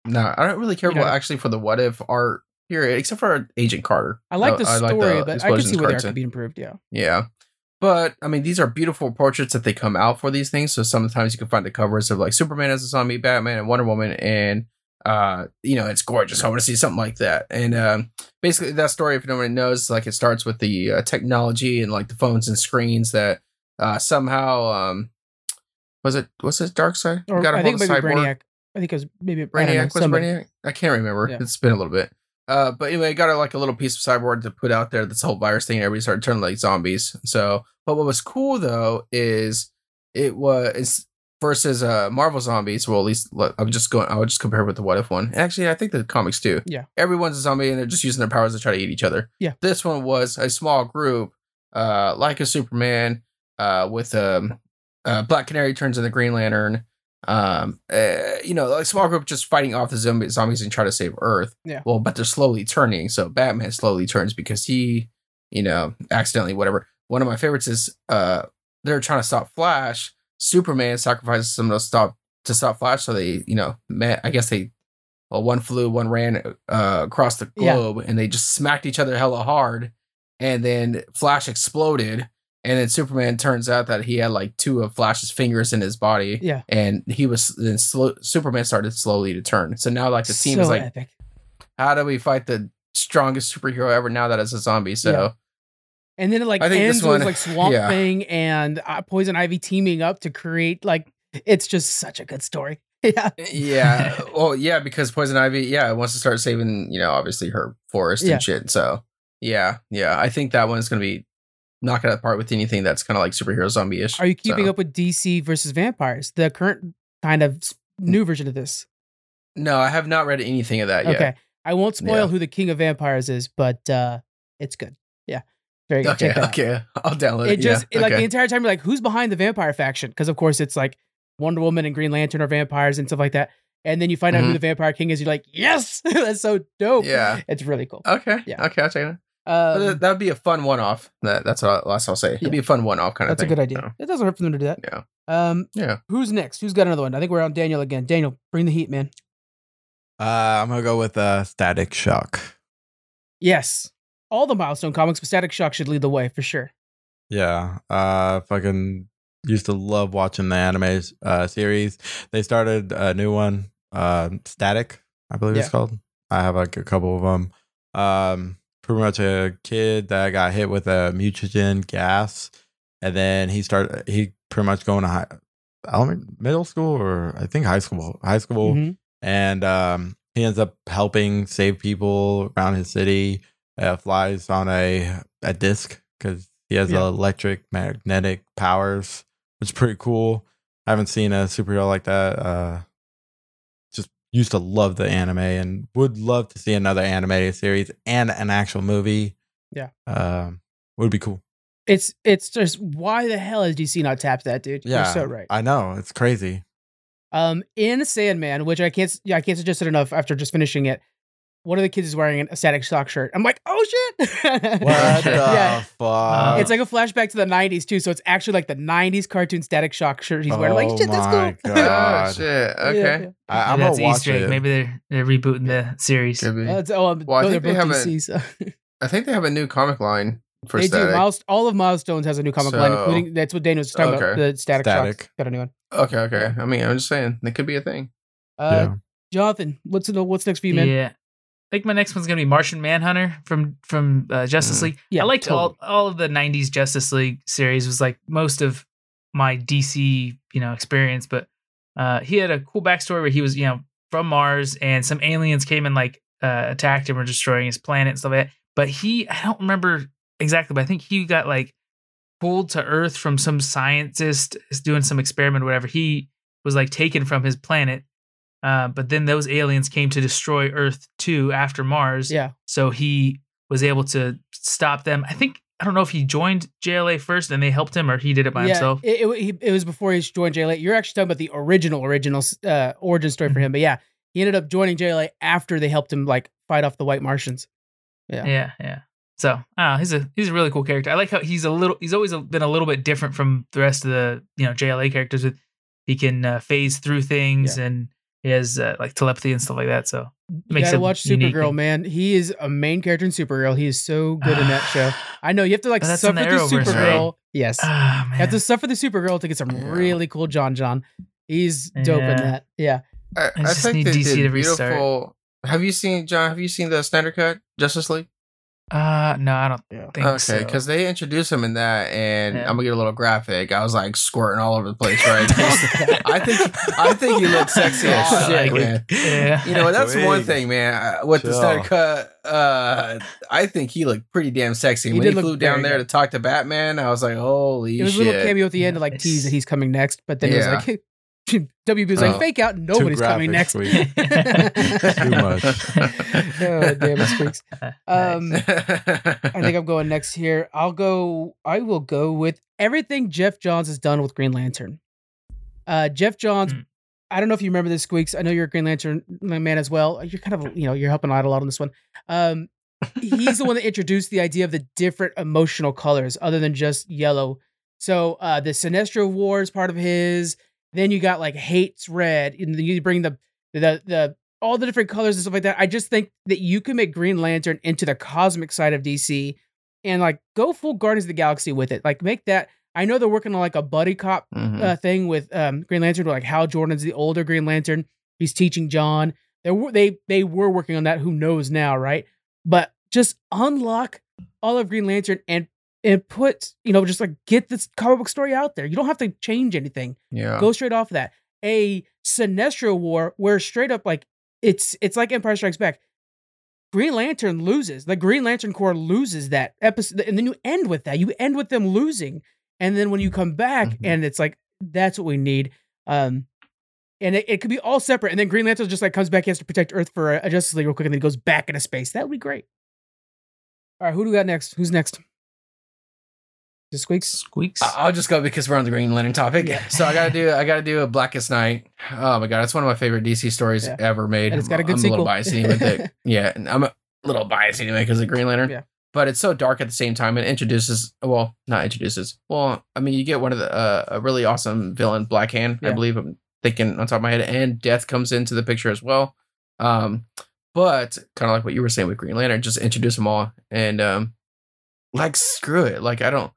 S4: no, I don't really care
S1: You know-
S4: actually for the what if art period, except for Agent Carter.
S1: I like the
S4: I
S1: story,
S4: the
S1: but I can see where there
S4: cartoon.
S1: could be improved. Yeah.
S4: Yeah. But I mean, these are beautiful portraits that they come out for these things. So sometimes you can find the covers of like Superman as a zombie, Batman, and Wonder Woman, and uh, you know, it's gorgeous. I want to see something like that. And um, basically, that story, if nobody knows, like it starts with the uh, technology and like the phones and screens that uh, somehow um, was it was it Darkseid?
S1: Or
S4: Got a
S1: I think
S4: Cyborg?
S1: Brainiac. I think it was maybe I know,
S4: Brainiac was. Brainiac. I can't remember.
S1: Yeah.
S4: It's been a little bit. Uh, but anyway, I got a, like a little piece of cyborg to put out there. This whole virus thing, and everybody started turning like zombies. So, but what was cool though is it was versus uh Marvel zombies. Well, at least look, I'm just going. I would just compare it with the What If one. Actually, I think the comics too.
S1: Yeah.
S4: everyone's a zombie and they're just using their powers to try to eat each other.
S1: Yeah.
S4: this one was a small group, uh, like a Superman, uh, with um, uh, Black Canary turns into the Green Lantern um uh, you know like small group just fighting off the zombie, zombies and try to save earth.
S1: Yeah.
S4: well but they're slowly turning. So batman slowly turns because he you know accidentally whatever. One of my favorites is uh they're trying to stop flash. Superman sacrifices some to stop to stop flash. So they you know met, i guess they well one flew one ran uh across the
S1: Yeah.
S4: globe and they just smacked each other hella hard. And then flash exploded and then superman turns out that he had like two of flash's fingers in his body
S1: Yeah.
S4: and he was then slow, Superman started slowly to turn. So now like the team is like,
S1: epic.
S4: how do we fight the strongest superhero ever now that it's a zombie? So
S1: Yeah. And then it like
S4: I think
S1: ends
S4: this one-
S1: with like Swamp
S4: yeah.
S1: Thing and uh, Poison Ivy teaming up to create like it's just such a good story. Yeah.
S4: yeah, well yeah, because Poison Ivy yeah wants to start saving you know obviously her forest
S1: Yeah.
S4: and shit. So yeah, yeah, I think that one's gonna be knocking out the part with anything that's kind of like superhero zombie ish.
S1: Are you keeping up with DC versus vampires? The current kind of new version of this.
S4: No, I have not read anything of that yet.
S1: Okay. I won't spoil
S4: Yeah.
S1: who the king of vampires is, but uh it's good. Yeah. Very good.
S4: Okay,
S1: Check that out.
S4: okay, I'll download
S1: It
S4: it.
S1: just
S4: yeah,
S1: it, like
S4: okay.
S1: the entire time you're like, who's behind the vampire faction? Because of course it's like Wonder Woman and Green Lantern are vampires and stuff like that. And then you find out who
S4: Mhm.
S1: the vampire king is. You're like, yes, that's so dope.
S4: yeah.
S1: It's really cool.
S4: Okay.
S1: Yeah.
S4: Okay, I'll check it out. But
S1: Um,
S4: that- that'd be a fun one-off. That that's what last I'll say. It'd
S1: Yeah.
S4: be a fun one-off kind of
S1: that's a good idea.
S4: So,
S1: It doesn't hurt for them to do that.
S4: yeah.
S1: Um,
S4: Yeah.
S1: who's next? Who's got another one? I think we're on Daniel again. Daniel, bring the heat, man.
S2: Uh, I'm gonna go with uh, Static Shock.
S1: Yes. All the milestone comics, but Static Shock should lead the way for sure.
S2: Yeah. Uh, fucking used to love watching the anime uh, series. They started a new one, uh, Static, I believe
S1: Yeah.
S2: it's called. I have like a couple of them. Um, pretty much a kid that got hit with a mutagen gas, and then he started. He pretty much going to high, element, middle school or I think high school. High school
S1: Mhm.
S2: and um, he ends up helping save people around his city. Uh, flies on a a disc because he has
S1: Yeah.
S2: electric magnetic powers, which is pretty cool. I haven't seen a superhero like that. Uh, used to love the anime and would love to see another animated series and an actual movie.
S1: Yeah.
S2: um, would be cool.
S1: It's it's just why the hell has DC not tapped that, dude?
S2: Yeah,
S1: You're so right.
S2: I know it's crazy.
S1: Um, in Sandman, which I can't, yeah, I can't suggest it enough after just finishing it. One of the kids is wearing a Static Shock shirt. I'm like, oh shit!
S2: What the
S1: Yeah.
S2: fuck?
S1: It's like a flashback to the '90s too, so it's actually like the '90s cartoon Static Shock shirt he's wearing.
S2: Oh
S1: like, shit, that's
S2: my
S1: cool.
S4: Oh
S2: God.
S4: shit. Okay.
S1: yeah.
S2: I,
S3: Yeah,
S2: I'm
S3: that's
S2: gonna watch
S3: Easter egg.
S2: it.
S3: Maybe they're they're rebooting the series.
S1: Uh, it's- oh,
S4: Well, I
S1: they're
S4: think they
S1: both
S4: have a-
S1: so-
S4: I think they have a new comic line for
S1: they
S4: Static.
S1: do. Miles, all of Milestones has a new comic line, including that's what Daniel was just talking about. The Static,
S2: Static.
S1: Shock got a new one.
S4: okay, okay. I mean, I'm just saying it could be a thing.
S1: Uh,
S2: yeah.
S1: Jonathan, what's the, what's next for you, man?
S3: Yeah. I think my next one's gonna be Martian Manhunter from from uh, Justice
S4: Mm.
S3: League.
S1: Yeah,
S3: I liked
S1: totally.
S3: all all of the '90s Justice League series. Was like most of my DC you know experience, but uh, he had a cool backstory where he was you know from Mars and some aliens came and like uh, attacked him or destroying his planet and stuff like that. But he, I don't remember exactly, but I think he got like pulled to Earth from some scientist doing some experiment or whatever. He was like taken from his planet Uh, but then those aliens came to destroy Earth too after Mars.
S1: Yeah.
S3: So he was able to stop them. I think I don't know if he joined JLA first and they helped him, or he did it by
S1: yeah,
S3: himself.
S1: It, it, it was before he joined JLA. You're actually talking about the original, original uh, origin story
S3: Mm-hmm.
S1: for him. But yeah, he ended up joining JLA after they helped him like fight off the White Martians. Yeah.
S3: Yeah, yeah. So, ah, he's a he's a really cool character. I like how he's a little he's always been a little bit different from the rest of the you know JLA characters. With he can uh, phase through things and he has uh, like telepathy and stuff like that. So it
S1: You gotta watch
S3: unique.
S1: Supergirl, man. He is a main character in Supergirl. He is so good in that show. I know you have to like
S3: But that's
S1: suffer
S3: the
S1: through
S3: Arrowverse,
S1: Supergirl. Yes,
S3: Ah,
S1: you have to suffer through Supergirl to get some
S4: Yeah.
S1: really cool J'onn J'onzz. He's dope in that. Yeah.
S4: I,
S3: I
S4: I
S3: just
S4: think
S3: need
S4: they
S3: DC
S4: did
S3: to restart.
S4: beautiful. Have you seen John? Have you seen the Snyder Cut Justice League?
S3: Uh, no, I don't
S1: Yeah.
S3: think
S4: okay,
S3: so.
S4: because they introduced him in that, and
S3: Yeah.
S4: I'm gonna get a little graphic. I was like squirting all over the place, right? I think I think he looks sexy as shit,
S3: like
S4: man.
S3: yeah,
S4: You know, that's one thing, man. Uh, With the
S2: Chill.
S4: Snyder Cut, uh, I think he looked pretty damn sexy.
S1: He
S4: when
S1: did
S4: he
S1: look
S4: flew down there
S1: good.
S4: to talk to Batman, I was like, holy
S1: It was a little cameo at the end to like tease that he's coming next, but then
S4: Yeah.
S1: it was like WB was like
S4: Oh.
S1: fake out, nobody's coming next.
S2: graphic, sweet. Too much.
S1: oh damn it squeaks. Um
S4: Nice.
S1: I think I'm going next here. I'll go. I will go with everything Geoff Johns has done with Green Lantern. Uh, Geoff Johns.
S3: Mm.
S1: I don't know if you remember this, Squeaks. I know you're a Green Lantern man as well. You're kind of, you know, you're helping out a lot on this one. Um, he's the one that introduced the idea of the different emotional colors other than just yellow. So uh, the Sinestro War is part of his. Then you got like hates red, and then you bring the the the all the different colors and stuff like that. I just think that you can make Green Lantern into the cosmic side of DC and like go full Guardians of the Galaxy with it. Like make that. I know they're working on like a buddy cop
S4: Mhm.
S1: uh, thing with um, Green Lantern, where like Hal Jordan's the older Green Lantern. He's teaching John. They were they they were working on that. Who knows now, right? But just unlock all of Green Lantern and and put you know just like get this comic book story out there. You don't have to change anything
S4: yeah.
S1: go straight off of that. A Sinestro War where straight up like it's it's like Empire Strikes Back. Green Lantern loses. The Green Lantern Corps loses that episode, and then you end with that. You end with them losing, and then when you come back,
S4: Mhm.
S1: and it's like that's what we need. Um, and it, it could be all separate, and then Green Lantern just like comes back, he has to protect Earth for a, a Justice League real quick, and then he goes back into space. That would be great. All right, who do we got next? Who's next? Just Squeaks.
S3: Squeaks.
S4: I- I'll just go because we're on the Green Lantern topic.
S1: Yeah.
S4: So I gotta do I gotta do a Blackest Night. Oh my god, it's one of my favorite DC stories
S1: Yeah.
S4: ever made.
S1: And it's got a good
S4: I'm a little biased anyway. that- yeah, and I'm a little biased anyway because of Green Lantern.
S1: Yeah.
S4: But it's so dark at the same time. It introduces well, not introduces. Well, I mean, you get one of the uh, a really awesome villain, Black Hand. I believe I'm thinking on top of my head, and Death comes into the picture as well. Um, but kind of like what you were saying with Green Lantern, just introduce them all and um, like screw it. Like I don't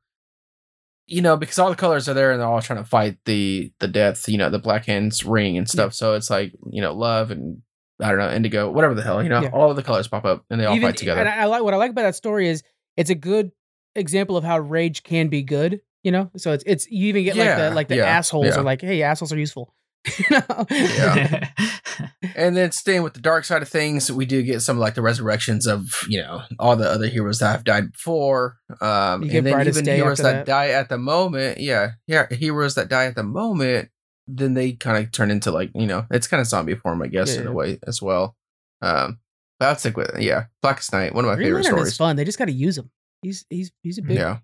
S4: you know, because all the colors are there and they're all trying to fight the the death, you know, the Black Hand's ring and stuff. So it's like, you know, love and I don't know, indigo, whatever the hell, you know,
S1: Yeah.
S4: all of the colors pop up and they all
S1: Even-
S4: fight together.
S1: And I, I like what I like about that story is it's a good example of how rage can be good. You know, so it's it's you even get like the like the
S4: yeah,
S1: assholes
S4: yeah.
S1: are like, hey, assholes are useful. you know?
S4: Yeah. and then staying with the dark side of things, we do get some of like the resurrections of, you know, all the other heroes that have died before. Um
S1: You
S4: and then even
S1: Day
S4: heroes that,
S1: that.
S4: die at the moment. Yeah. Yeah. Heroes that die at the moment, then they kind of turn into like, you know, it's kind of zombie form, I guess,
S1: Yeah,
S4: in
S1: yeah.
S4: a way as well. Um but I'll stick with yeah. Blackest Night, one of my
S1: Green
S4: favorite
S1: Lantern
S4: stories.
S1: is fun. They just got to use him. He's he's he's a big
S4: Yeah.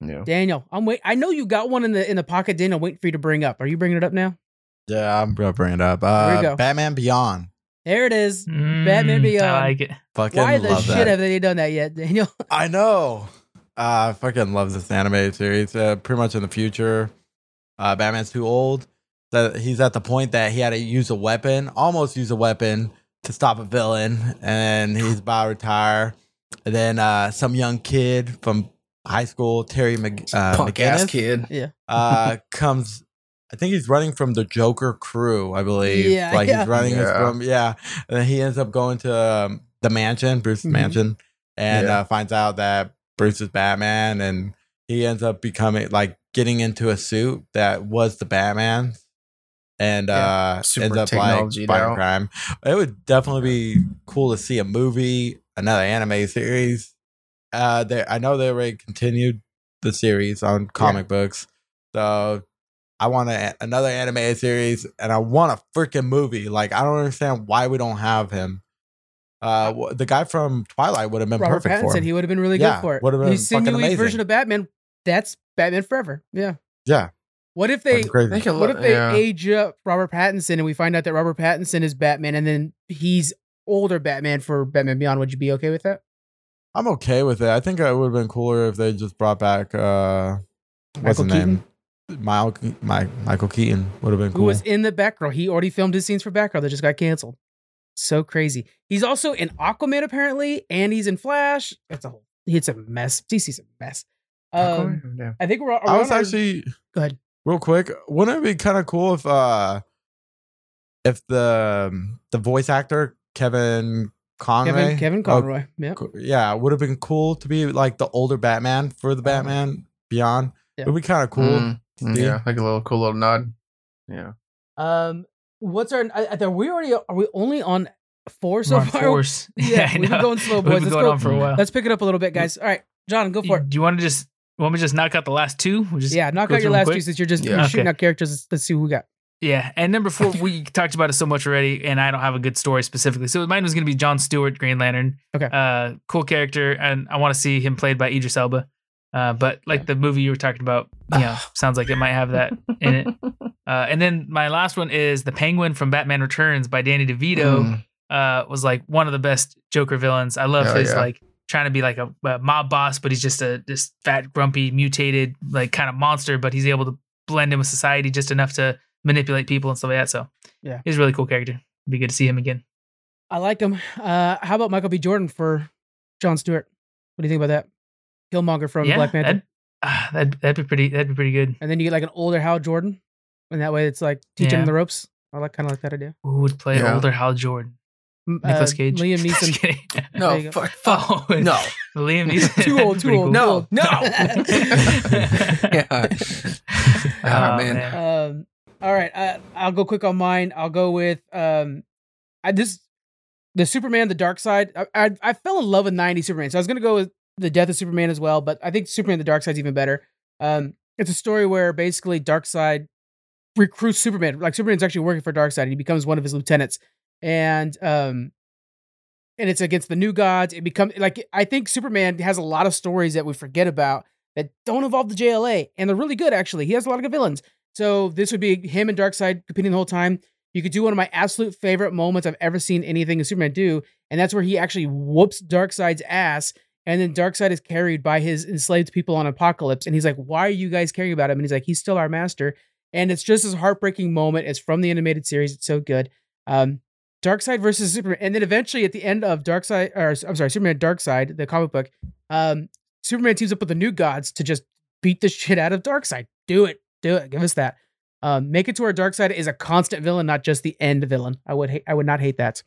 S4: Yeah.
S1: Daniel. I'm wait. I know you got one in the in the pocket, Daniel. Waiting for you to bring up. Are you bringing it up now?
S2: Yeah, I'm gonna bring it up.
S1: Here we
S2: Uh,
S1: go.
S2: Batman Beyond.
S1: There it is.
S3: Mm,
S1: Batman Beyond.
S3: I like it.
S2: Fucking
S1: Why the
S2: love
S1: shit
S2: that.
S1: have they done that yet, Daniel?
S2: I know. Uh, I fucking love this animated series. Uh, pretty much in the future, uh, Batman's too old. That he's at the point that he had to use a weapon, almost use a weapon to stop a villain, and he's about to retire. And then uh, some young kid from high school, Terry Mc, uh,
S4: Punk
S2: McGinnis,
S4: kid.
S2: uh, comes. I think he's running from the Joker crew, I believe.
S1: Yeah,
S2: like
S1: yeah.
S2: he's running
S4: Yeah.
S2: from yeah. And then he ends up going to um, the mansion, Bruce's
S1: Mhm.
S2: mansion, and
S4: Yeah.
S2: uh, finds out that Bruce is Batman, and he ends up becoming like getting into a suit that was the Batman, and
S4: Yeah.
S2: uh,
S4: Super
S2: ends up like fighting crime. It would definitely be cool to see a movie, another anime series. Uh, they I know they already continued the series on comic books, so I want a, another animated series, and I want a freaking movie. Like I don't understand why we don't have him. Uh, the guy from Twilight would have been
S1: Robert
S2: perfect for
S1: Pattinson,
S2: him.
S1: he would have been really
S2: Yeah,
S1: good for it.
S2: would've been
S1: He's
S2: fucking amazing.
S1: version of Batman. That's Batman Forever. Yeah.
S2: yeah,
S1: What if they
S2: crazy.
S4: They could
S1: what if they
S4: yeah.
S1: age up Robert Pattinson and we find out that Robert Pattinson is Batman and then he's older Batman for Batman Beyond? Would you be okay with that?
S2: I'm okay with it. I think it would have been cooler if they just brought back uh, what's
S1: Michael
S2: his name? Michael, My, Michael Keaton would have been cool.
S1: Who was in the Batgirl? He already filmed his scenes for Batgirl that just got canceled. So crazy. He's also in Aquaman apparently, and he's in Flash. It's a whole. It's a mess. DC's a mess. Um,
S4: yeah.
S1: I think we're. Are
S2: I was
S1: on our-
S2: actually
S1: Go ahead.
S2: real quick. Wouldn't it be kind of cool if uh if the um, the voice actor Kevin Conroy,
S1: Kevin Kevin
S2: Oh,
S1: Conroy. yeah.
S2: co- yeah, would have been cool to be like the older Batman for the Batman Beyond.
S1: Yeah.
S2: It would be kind of cool.
S4: Mm,
S2: to see.
S4: yeah, like a little cool little nod. Yeah.
S1: Um, what's our? I, I, are we already? Are we only on four so
S3: We're on
S1: far?
S3: force.
S1: Yeah,
S3: I
S1: we've been going slow,
S3: We've
S1: boys.
S3: been
S1: Let's
S3: going
S1: go.
S3: on for a while.
S1: Let's pick it up a little bit, guys. All right, John, go for it.
S3: Do you want to just want me to just knock out the last two? We'll just
S1: Yeah, knock out your last
S3: quick?
S1: two since you're just
S4: Yeah.
S1: you're shooting
S3: Okay.
S1: out characters. Let's, let's see who we got.
S3: Yeah, and number four, we talked about it so much already, and I don't have a good story specifically. So mine was going to be John Stewart, Green Lantern.
S1: Okay.
S3: Uh, cool character, and I want to see him played by Idris Elba. Uh, but like the movie you were talking about, you know, sounds like it might have that in it. Uh, and then my last one is the Penguin from Batman Returns by Danny DeVito.
S4: Mm.
S3: Uh, was like one of the best Joker villains. I love
S4: Hell
S3: his
S4: yeah.
S3: like trying to be like a, a mob boss, but he's just a this fat, grumpy, mutated like kind of monster. But he's able to blend in with society just enough to manipulate people and stuff like that. So
S1: Yeah.
S3: he's a really cool character. It'd be good to see him again.
S1: I like him. Uh, how about Michael B. Jordan for John Stewart? What do you think about that? Killmonger from
S3: yeah,
S1: Black Panther,
S3: That'd, ah, that'd that'd be pretty. That'd be pretty good.
S1: and then you get like an older Hal Jordan, and that way it's like teaching
S3: Yeah.
S1: him the ropes. I like kind of like that idea.
S3: Who would play
S4: Yeah.
S3: older Hal Jordan?
S1: M-
S3: Nicholas
S1: uh,
S3: Cage.
S1: Liam
S3: Just
S1: Neeson.
S3: kidding.
S1: There you
S4: No,
S1: go.
S4: fuck, fuck.
S3: Oh,
S4: No.
S3: Liam Neeson.
S1: Too old, too old.
S3: cool.
S4: No, no. yeah.
S3: oh,
S4: Ah, man.
S1: Um, all right, uh, I'll go quick on mine. I'll go with um, I this the Superman, the Dark Side. I, I I fell in love with '90s Superman, so I was gonna go with the Death of Superman as well. But I think Superman, the Darkseid's even better. Um, it's a story where basically Darkseid recruits Superman. Like Superman's actually working for Dark Side, and he becomes one of his lieutenants. And um, and it's against the new gods. It becomes like I think Superman has a lot of stories that we forget about that don't involve the JLA, and they're really good actually. He has a lot of good villains. So this would be him and Darkseid competing the whole time. You could do one of my absolute favorite moments I've ever seen anything in Superman do, and that's where he actually whoops Darkseid's ass, and then Darkseid is carried by his enslaved people on Apokolips, and he's like, "Why are you guys caring about him?" And he's like, "He's still our master." And it's just this heartbreaking moment. It's from the animated series. It's so good. Um, Darkseid versus Superman, and then eventually at the end of Darkseid, or I'm sorry, Superman Darkseid, the comic book, um, Superman teams up with the new gods to just beat the shit out of Darkseid. Do it, do it. Give us that. Um, make it to where Darkseid is a constant villain, not just the end villain. I would hate. I would not hate that.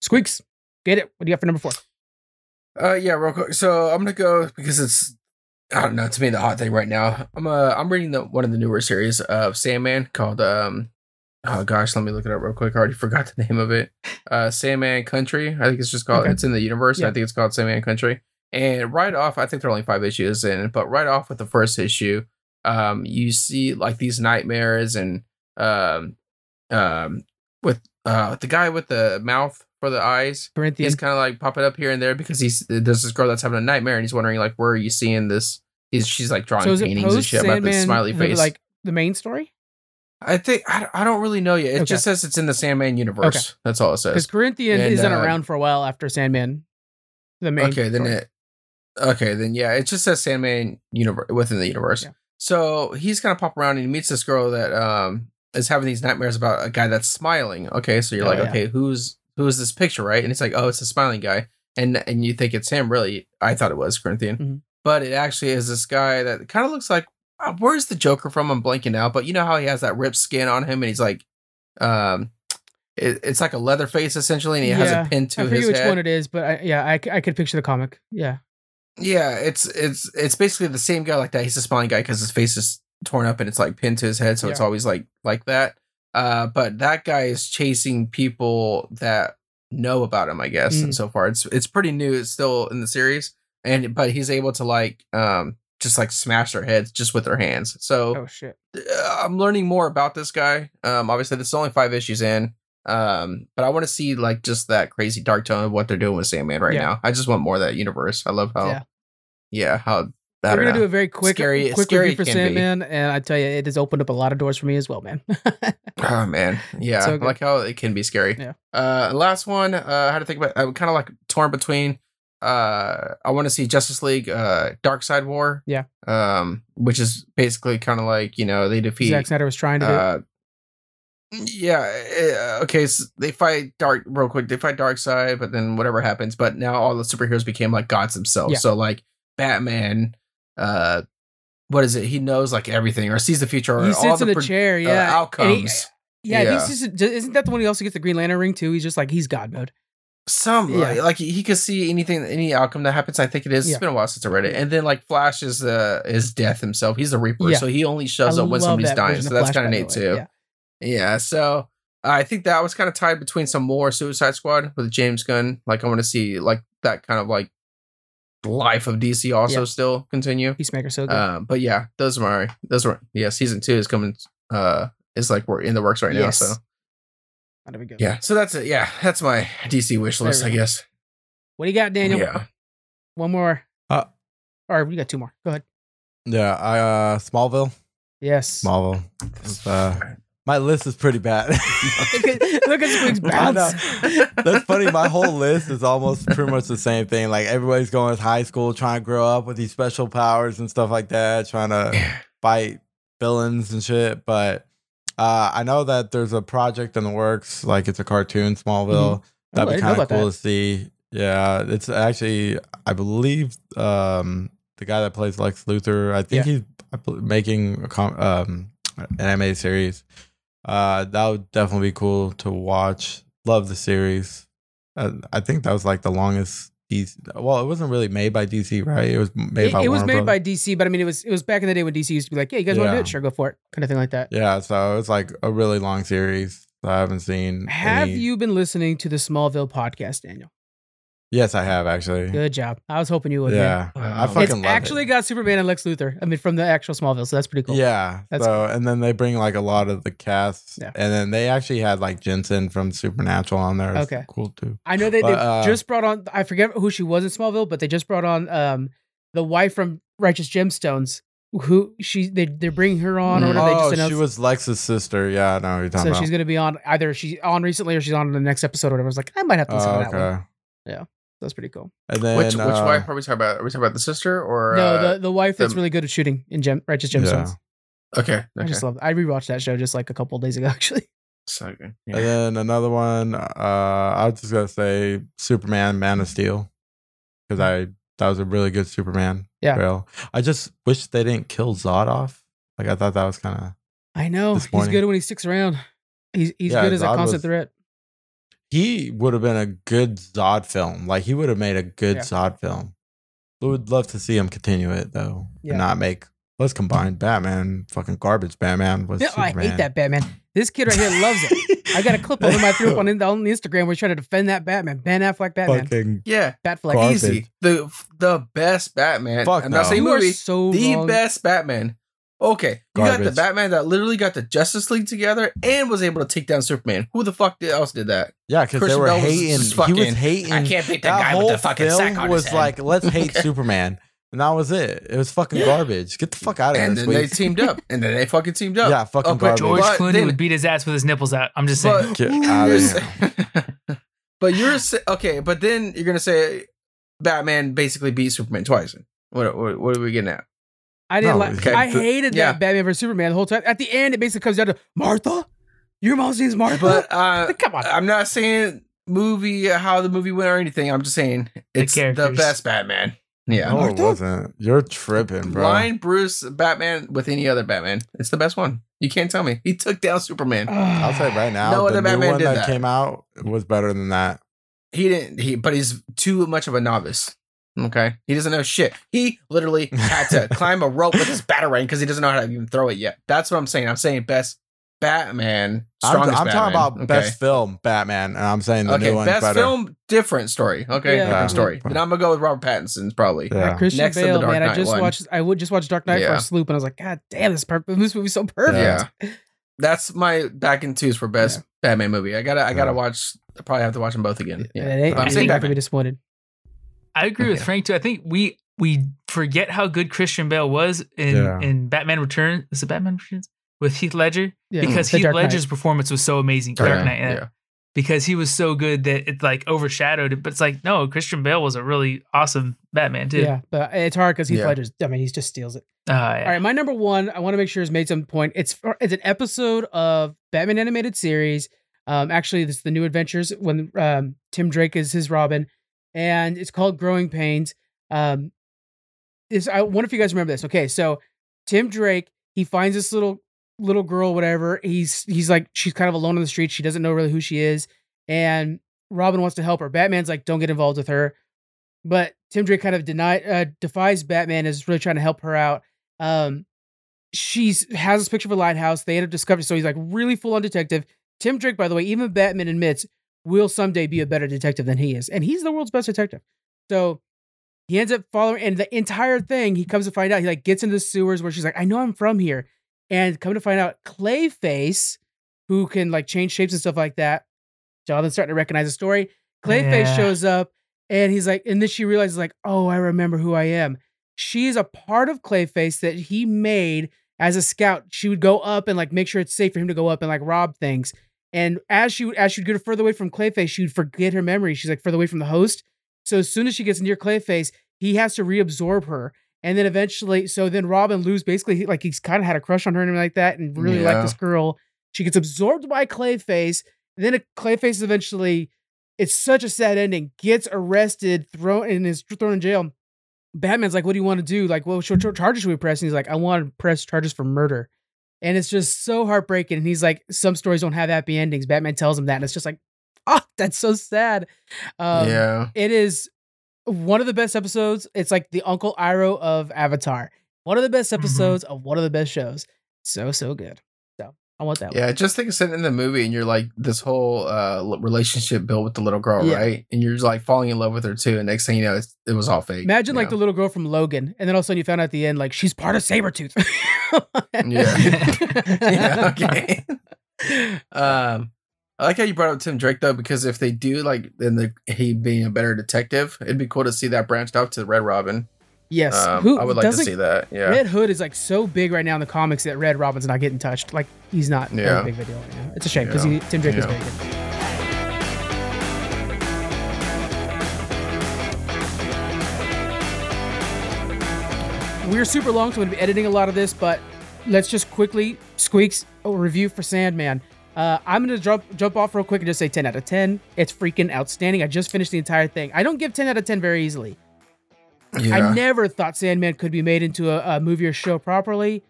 S1: Squeaks, get it. What do you got for number four?
S4: Uh, yeah, real quick. So I'm gonna go because it's I don't know to me the hot thing right now. I'm uh I'm reading the one of the newer series of Sandman called um oh gosh let me look it up real quick. I already forgot the name of it. Uh, Sandman Country. I think it's just called.
S1: Okay.
S4: It's in the universe.
S1: Yeah.
S4: I think it's called Sandman Country. And right off, I think there are only five issues in, but right off with the first issue, um, you see like these nightmares and um um with uh the guy with the mouth for the eyes
S1: Corinthian.
S4: he's kind of like popping up here and there because he's there's this girl that's having a nightmare and he's wondering like where are you seeing this he's she's like drawing
S1: So
S4: paintings and shit about this smiley face
S1: like the main story?
S4: i think I, don't- I don't really know yet it
S1: Okay.
S4: just says it's in the sandman universe
S1: Okay.
S4: that's all it says.
S1: Because Corinthian
S4: And,
S1: isn't
S4: uh,
S1: around for a while after Sandman. The main.
S4: okay then
S1: story.
S4: it okay then yeah it just says sandman universe within the universe
S1: Yeah.
S4: so he's gonna pop around and he meets this girl that um is having these nightmares about a guy that's smiling okay so you're
S1: Oh,
S4: like
S1: yeah.
S4: okay who's who's this picture right and it's like oh it's a smiling guy and and you think it's him really i thought it was corinthian
S1: Mhm.
S4: but it actually is this guy that kind of looks like uh, where's the joker from i'm blanking out but you know how he has that ripped skin on him and he's like um it, it's like a leather face essentially and he has a pin to
S1: I forget
S4: his
S1: which
S4: head
S1: one it is, but I, yeah, I, I could picture the comic. Yeah.
S4: Yeah, it's it's it's basically the same guy like that. He's a smiling guy because his face is torn up and it's like pinned to his head, so it's always like like that. Uh, but that guy is chasing people that know about him, I guess.
S1: Mm.
S4: And so far, it's it's pretty new. It's still in the series, and but he's able to like um just like smash their heads just with their hands. So
S1: Oh shit.
S4: uh, I'm learning more about this guy. Um, obviously, this is only five issues in. Um, but I want to see like just that crazy dark tone of what they're doing with Sandman right
S1: Yeah.
S4: now. I just want more of that universe. I love how,
S1: Yeah.
S4: yeah, how.
S1: We're gonna
S4: know.
S1: do a very quick,
S4: Scary-
S1: quick
S4: scary
S1: review for
S4: be.
S1: Sandman, and I tell you, it has opened up a lot of doors for me as well, man.
S4: Oh man, yeah,
S1: So
S4: I like how it can be scary.
S1: Yeah.
S4: Uh, last one, uh, I had to think about. I'm kind of like torn between. Uh, I want to see Justice League, uh, Darkseid War.
S1: Yeah.
S4: Um, which is basically kind of like you know they defeat.
S1: Zack Snyder was trying to do.
S4: Uh, yeah. uh, Okay. So they fight Dark real quick. They fight Darkseid, but then whatever happens. But now all the superheroes became like gods themselves.
S1: Yeah.
S4: So like Batman. Uh, what is it? He knows like everything or sees the future. Or
S1: he
S4: all
S1: sits in
S4: the pro-
S1: chair,
S4: uh,
S1: yeah. and he-
S4: outcomes.
S1: yeah,
S4: Yeah.
S1: is, isn't that the one he also gets the Green Lantern ring too? He's just like he's God mode.
S4: Some
S1: Yeah.
S4: like, he could see anything, any outcome that happens. I think it is.
S1: Yeah.
S4: It's been a while since I read it. And then like Flash is uh is death himself. He's a Reaper,
S1: Yeah.
S4: so he only shows
S1: I
S4: up when somebody's dying. So that's kind of neat too.
S1: Yeah.
S4: Yeah. So I think that was kind of tied between some more Suicide Squad with James Gunn. Like I want to see like that kind of like life of DC also
S1: Yeah.
S4: still continue.
S1: Peacemaker so good.
S4: Um, but yeah, those are my those were yeah. Season two is coming. Uh, is like we're in the works right
S1: Yes.
S4: now. So
S1: That'd be good.
S4: yeah, so that's it. Yeah, that's my DC wish list. I guess.
S1: What do you got, Daniel?
S4: Yeah.
S1: One more.
S2: Uh,
S1: or we got two more. Go ahead.
S2: Yeah, I uh Smallville.
S1: Yes.
S2: Smallville. Uh, my list is pretty bad.
S1: look at look at Squeak's
S2: I
S1: bounce.
S2: That's funny. My whole list is almost pretty much the same thing. Like everybody's going to high school, trying to grow up with these special powers and stuff like that, trying to fight villains and shit. But uh, I know that there's a project in the works, like it's a cartoon, Smallville.
S1: Oh, I
S2: That'd be kind of
S1: about
S2: cool
S1: that.
S2: to see. Yeah, it's actually, I believe, um, the guy that plays Lex Luthor. I think
S1: Yeah.
S2: he's making a com- um, an animated series. Uh, that would definitely be cool to watch. Love the series. Uh, I think that was like the longest. DC, well, it wasn't really made by DC, right? It was made
S1: It,
S2: by.
S1: it was
S2: Warner
S1: made by DC, but I mean, it was it was back in the day when DC used to be like, "Yeah, you guys want to do it? Sure, go for it," kind of thing like that.
S2: Yeah, so it's like a really long series. that I haven't seen.
S1: Have
S2: any-
S1: you been listening to the Smallville podcast, Daniel?
S2: Yes, I have actually.
S1: Good job. I was hoping you would.
S2: Yeah,
S4: Wow.
S2: I fucking
S1: It's
S2: love
S1: actually
S2: it.
S1: got Superman and Lex Luthor. I mean, from the actual Smallville, so that's pretty cool.
S2: Yeah.
S1: That's
S2: so and then they bring like a lot of the cast,
S1: Yeah.
S2: and then they actually had like Jensen from Supernatural on there. It's
S1: Okay.
S2: cool too.
S1: I know they,
S2: But,
S1: they
S2: uh,
S1: just brought on. I forget who she was in Smallville, but they just brought on um the wife from Righteous Gemstones. Who she they they're bringing her on, or
S4: Mm.
S1: what? They
S2: oh,
S1: just
S2: she was Lex's sister. Yeah, I know what you're talking
S1: so
S2: talking
S1: she's gonna be on either she's on recently or she's on the next episode or whatever. I was like, I might have to listen
S2: Oh,
S1: to that one.
S2: okay.
S1: That's pretty cool.
S2: And then
S4: which which
S2: uh,
S4: wife are we talking about? Are we talking about the sister or
S1: no,
S4: uh,
S1: the the wife that's
S4: the-
S1: really good at shooting in Gem, Righteous Gemstones.
S4: okay?
S1: I just love. I rewatched that show just like a couple days ago, actually.
S4: so good.
S2: And then another one. Uh, I was just gonna say Superman, Man of Steel, because I that was a really good Superman.
S1: Yeah.
S2: trail. I just wish they didn't kill Zod off. Like I thought that was kind of.
S1: I know he's good when he sticks around. He's he's
S2: Yeah,
S1: good as a constant
S2: was-
S1: threat.
S2: He would have been a good Zod film. Like he would have made a good
S1: Yeah.
S2: Zod film. I would love to see him continue it though,
S1: Yeah.
S2: and not make. Let's combine Batman, fucking garbage Batman with
S1: Yeah, I
S2: Superman.
S1: hate that Batman. This kid right here loves it. I got a clip of him I threw up on, on Instagram where he's trying to defend that Batman, Ben Affleck Batman,
S2: fucking
S4: yeah,
S1: Batfleck.
S2: Garbage.
S4: easy. The the best Batman.
S2: Fuck
S4: I'm
S2: no.
S4: not saying
S1: You
S4: movie.
S1: so
S4: the
S1: wrong.
S4: best Batman. Okay, you got the Batman that literally got the Justice League together and was able to take down Superman. Who the fuck did, else did that?
S2: yeah, because they
S4: Christian
S2: were
S4: Bale was
S2: hating. he was
S4: fucking,
S2: hating.
S4: I can't beat the
S2: that
S4: guy
S2: whole
S4: with the fucking
S2: film
S4: sack on
S2: was
S4: his head.
S2: like, let's hate
S4: Okay.
S2: Superman, and that was it. It was fucking garbage. Get the fuck out of
S4: and
S2: here, And
S4: then they teamed up, and then they fucking teamed up.
S2: Yeah, fucking
S4: Oh, but
S2: garbage.
S3: George
S4: But
S3: Clooney
S4: then-
S3: would beat his ass with his nipples out. I'm just saying.
S4: But
S2: Get
S4: you're
S2: outta
S4: sa- but you're sa- okay. But then you're gonna say Batman basically beat Superman twice. What what, what are we getting at?
S1: I didn't
S2: No,
S1: like.
S2: okay.
S1: I hated
S4: Yeah.
S1: that Batman vs Superman the whole time. At the end, it basically comes down to Martha. Your mom's name's Martha.
S4: But uh,
S1: Come on.
S4: I'm not saying movie how the movie went or anything. I'm just saying it's the,
S3: characters.
S4: best Batman. Yeah.
S2: no, it wasn't. You're tripping, bro.
S4: Line Bruce Batman with any other Batman. It's the best one. You can't tell me. He took down Superman.
S2: I'll say right now,
S4: No
S2: the
S4: other
S2: new
S4: Batman
S2: one
S4: did
S2: that,
S4: that.
S2: came out was better than that.
S4: He didn't he but he's too much of a novice. Okay. He doesn't know shit. He literally had to climb a rope with his batarang because he doesn't know how to even throw it yet. That's what I'm saying. I'm saying best Batman.
S2: I'm, I'm talking about
S4: Okay.
S2: best film Batman, and I'm saying the
S4: okay,
S2: new one's
S4: best
S2: better.
S4: film, different story. Okay,
S1: Yeah.
S4: different story. Then I'm gonna go with Robert Pattinson's probably.
S2: Yeah.
S1: Christian
S4: Next to the
S1: Bale,
S4: Dark
S1: man. I just
S4: one.
S1: watched. I would just watch Dark Knight for a sloop, and I was like, God damn, this perfect. This movie's so perfect.
S4: Yeah. That's my back in twos for best
S1: Yeah.
S4: Batman movie. I gotta, I gotta
S2: Yeah.
S4: watch. I probably have to watch them both again. Yeah,
S1: And
S4: I'm
S1: I'm
S4: saying
S1: not gonna be disappointed.
S3: I agree with
S4: Yeah.
S3: Frank too. I think we we forget how good Christian Bale was in
S2: Yeah.
S3: in Batman Returns. Is it Batman Returns with Heath Ledger?
S1: Yeah.
S3: Because
S1: The
S3: Heath
S1: Dark Knight.
S3: Ledger's performance was so amazing. Dark
S4: Yeah,
S3: Knight, yeah.
S4: yeah.
S3: Because he was so good that it like overshadowed it. But it's like no, Christian Bale was a really awesome Batman too.
S1: Yeah, but it's hard because Heath
S4: Yeah.
S1: Ledger's. I mean, he just steals it.
S3: Uh, yeah.
S1: All right, my number one. I want to make sure is made some point. It's it's an episode of Batman animated series. Um, actually, this is the New Adventures when um Tim Drake is his Robin, and it's called Growing Pains. Um, is I wonder if you guys remember this. Okay, so Tim Drake he finds this little little girl, whatever. He's he's like she's kind of alone on the street. She doesn't know really who she is, and Robin wants to help her. Batman's like, don't get involved with her. But Tim Drake kind of deny uh, defies Batman is really trying to help her out. Um, she's has this picture of a lighthouse. They end up discovering. So he's like really full on detective. Tim Drake, by the way, even Batman admits will someday be a better detective than he is, and he's the world's best detective. So he ends up following, and the entire thing he comes to find out he like gets into the sewers where she's like, I know I'm from here, and come to find out Clayface, who can like change shapes and stuff like that. Jonathan's starting to recognize the story. Clayface
S3: Yeah.
S1: shows up, and he's like, and then she realizes like, oh, I remember who I am. She's a part of Clayface that he made as a scout. She would go up and like make sure it's safe for him to go up and like rob things. And as she would, as she would get further away from Clayface, she would forget her memory. She's like further away from the host. So as soon as she gets near Clayface, he has to reabsorb her. And then eventually, so then Robin lose basically he- like he's kind of had a crush on her and everything like that, and really like
S4: Yeah.
S1: this girl. She gets absorbed by Clayface. And then Clayface eventually, it's such a sad ending. Gets arrested, thrown and is thrown in jail. Batman's like, "What do you want to do? Like, what what charges should we press?" And he's like, "I want to press charges for murder." And it's just so heartbreaking. And he's like, "Some stories don't have happy endings." Batman tells him that, and it's just like, "Oh, that's so sad." Um,
S4: yeah.
S1: it is one of the best episodes. It's like the Uncle Iroh of Avatar. One of the best episodes of one of the best shows. So so good. I want that. one.
S4: Yeah, just think of sitting in the movie and you're like this whole uh relationship built with the little girl,
S1: Yeah.
S4: right? And you're just like falling in love with her too. And next thing you know, it's, it was all fake.
S1: Imagine like the little girl from Logan, and then all of a sudden you found out at the end like she's part of Sabretooth.
S4: yeah. Okay. um, I like how you brought up Tim Drake though, because if they do like then the he being a better detective, it'd be cool to see that branched out to Red Robin.
S1: Yes.
S4: Um,
S1: Who
S4: I would like to see that. Yeah.
S1: Red Hood is like so big right now in the comics that Red Robin's not getting touched. Like he's not
S4: Yeah.
S1: a big video right now. It's a shame because
S4: Yeah.
S1: Tim Drake is
S4: Yeah.
S1: very good. We're super long, so I'm gonna be editing a lot of this, but let's just quickly squeaks a review for Sandman. Uh, I'm gonna jump jump off real quick and just say 10 out of 10. It's freaking outstanding. I just finished the entire thing. I don't give 10 out of 10 very easily.
S4: Yeah.
S1: I never thought Sandman could be made into a, a movie or show properly.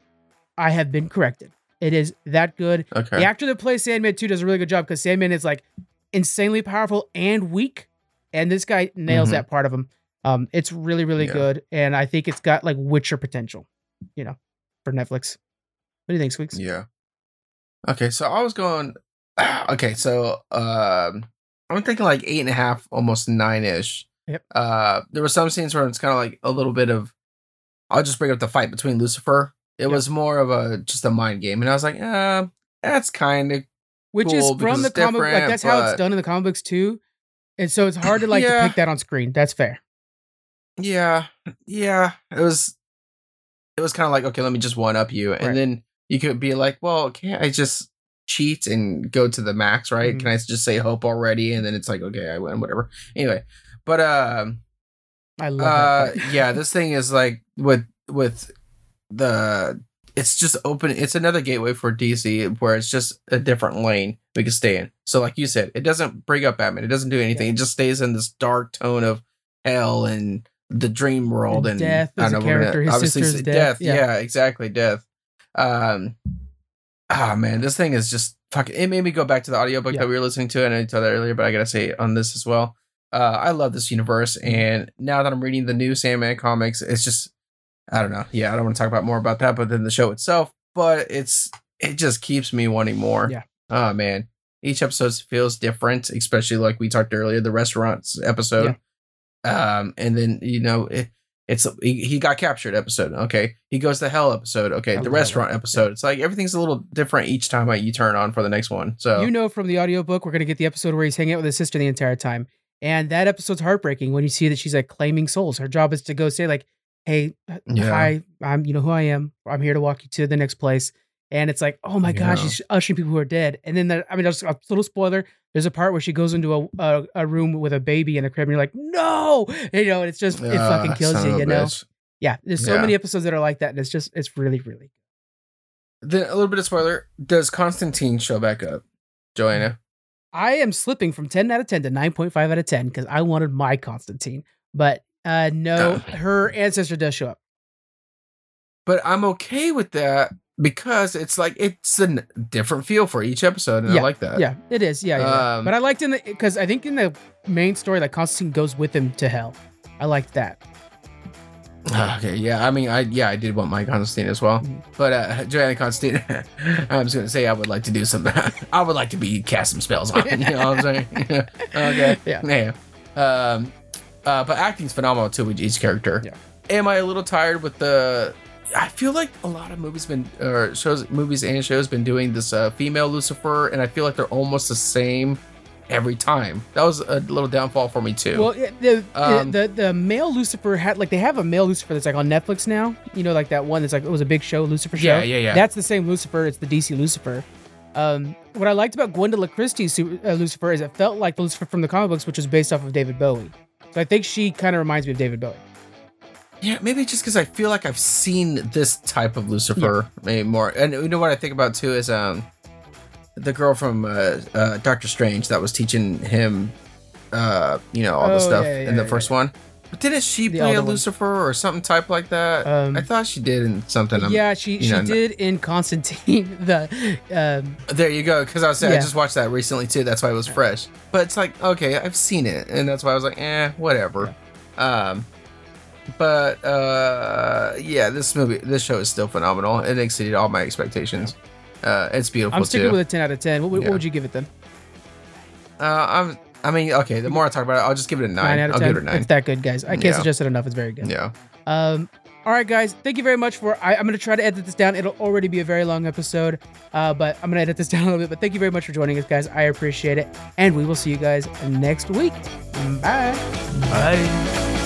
S1: I have been corrected. It is that good.
S4: okay.
S1: The actor that plays Sandman 2 does a really good job because Sandman is like insanely powerful and weak. And this guy nails
S4: Mhm.
S1: that part of him. Um, it's really, really
S4: Yeah.
S1: good. And I think it's got like Witcher potential, you know, for Netflix. What do you think, Squeaks?
S4: Yeah. Okay, so I was going. Okay, so um, I'm thinking like eight and a half, almost nine ish.
S1: Yep.
S4: Uh, there were some scenes where it's kind of like a little bit of. I'll just bring up the fight between Lucifer. It
S1: Yep.
S4: was more of a just a mind game, and I was like, uh, that's kind of
S1: Which is
S4: cool because
S1: from the comic like that's how it's done in the comic books too. And so it's hard to like
S4: Yeah.
S1: depict that on screen. That's fair.
S4: yeah, yeah. It was. It was kind of like okay, let me just one up you, and
S1: Right.
S4: then you could be like, well, can't I just cheat and go to the max, right?
S1: Mhm.
S4: Can I just say hope already? And then it's like, okay, I win, whatever. Anyway, but um,
S1: I love
S4: uh, yeah, this thing is like with with the. It's just open. It's another gateway for DC where it's just a different lane we can stay in. So, like you said, it doesn't bring up Batman. It doesn't do anything. It just stays in this dark tone of hell and the dream world
S1: And
S4: and,
S1: death
S4: I don't
S1: a
S4: know, gonna-
S1: character, his
S4: obviously
S1: sister's
S4: s-
S1: death,
S4: Yeah.
S1: yeah.
S4: exactly. Death. Um. Ah man, this thing is just fucking. It made me go back to the audiobook
S1: Yeah.
S4: that we were listening to, and I told that earlier, but I gotta say on this as well. Uh, I love this universe, and now that I'm reading the new Sandman comics, it's just I don't know. Yeah, I don't want to talk about more about that, but then the show itself. But it's it just keeps me wanting more.
S1: Yeah.
S4: Oh man, each episode feels different, especially like we talked earlier, the restaurants episode. Um, and then you know it, it's he, he got captured episode. Okay, he goes to hell episode. Okay,
S1: I
S4: the restaurant
S1: that.
S4: episode. It's like everything's a little different each time I, you turn on for the next one. So
S1: You know from the audiobook, we're gonna get the episode where he's hanging out with his sister the entire time. And that episode's heartbreaking when you see that she's like claiming souls. Her job is to go say, like, hey, uh,
S4: Yeah.
S1: hi, I'm you know who I am. I'm here to walk you to the next place. And it's like, oh my gosh, she's ushering people who are dead. And then there, I mean, just a little spoiler. There's a part where she goes into a, a, a room with a baby in a crib, and you're like, no, you know, and it's just it fucking kills you, you know.
S4: bitch.
S1: Yeah, there's so
S4: Yeah.
S1: many episodes that are like that, and it's just it's really, really.
S4: Then a little bit of spoiler. Does Constantine show back up, Johanna?
S1: I am slipping from 10 out of 10 to 9.5 out of 10 because I wanted my Constantine. But uh no, her ancestor does show up.
S4: But I'm okay with that because it's like it's a different feel for each episode, and I like that.
S1: Yeah, it is. Yeah, yeah. yeah.
S4: Um,
S1: but I liked in the because I think in the main story, like Constantine goes with him to hell. I liked that.
S4: Okay, yeah. I mean, I yeah, I did want my Constantine as well. But uh Johanna Constantine, I was gonna say I would like to do some. I would like to be cast some spells on. You know what I'm saying? okay.
S1: Yeah.
S4: Yeah. Um. Uh. But acting's phenomenal too with each character.
S1: Yeah.
S4: Am I a little tired with the? I feel like a lot of movies been or shows, movies and shows been doing this uh, female Lucifer, and I feel like they're almost the same every time. That was a little downfall for me too.
S1: Well, the,
S4: Um,
S1: the the the male Lucifer had like they have a male Lucifer that's like on Netflix now. You know, like that one that's like it was a big show, Lucifer show.
S4: Yeah, yeah, yeah.
S1: That's the same Lucifer. It's the DC Lucifer. Um, what I liked about Gwendoline Christie's uh, Lucifer is it felt like the Lucifer from the comic books, which was based off of David Bowie. So I think she kind of reminds me of David Bowie.
S4: Yeah, maybe just because I feel like I've seen this type of Lucifer maybe more. And you know what I think about too is um the girl from uh, uh Doctor Strange that was teaching him uh you know all
S1: Oh,
S4: the stuff
S1: yeah, yeah,
S4: in the
S1: yeah,
S4: first one. But didn't she
S1: The
S4: play a
S1: one.
S4: Lucifer or something type like that?
S1: Um,
S4: I thought she did in something. um,
S1: yeah, she she
S4: know,
S1: did in Constantine. The um,
S4: There you go. Because I was saying
S1: Yeah.
S4: I just watched that recently too. That's why it was fresh. But it's like okay, I've seen it, and that's why I was like, eh, whatever. Um, but uh, yeah, this movie, this show is still phenomenal. It exceeded all my expectations. Uh, it's beautiful
S1: I'm sticking
S4: too.
S1: with a 10 out of 10. What, would-
S4: Yeah.
S1: what would you give it then?
S4: uh, I'm. I mean, okay. The more I talk about it, I'll just give it a nine.
S1: Nine out of
S4: I'll
S1: 10.
S4: give it a nine.
S1: It's that good, guys. I can't
S4: Yeah.
S1: suggest it enough. It's very good.
S4: Yeah.
S1: Um, all right, guys. Thank you very much for. I, I'm going to try to edit this down. It'll already be a very long episode, uh, but I'm going to edit this down a little bit. But thank you very much for joining us, guys. I appreciate it, and we will see you guys next week. Bye.
S3: Bye.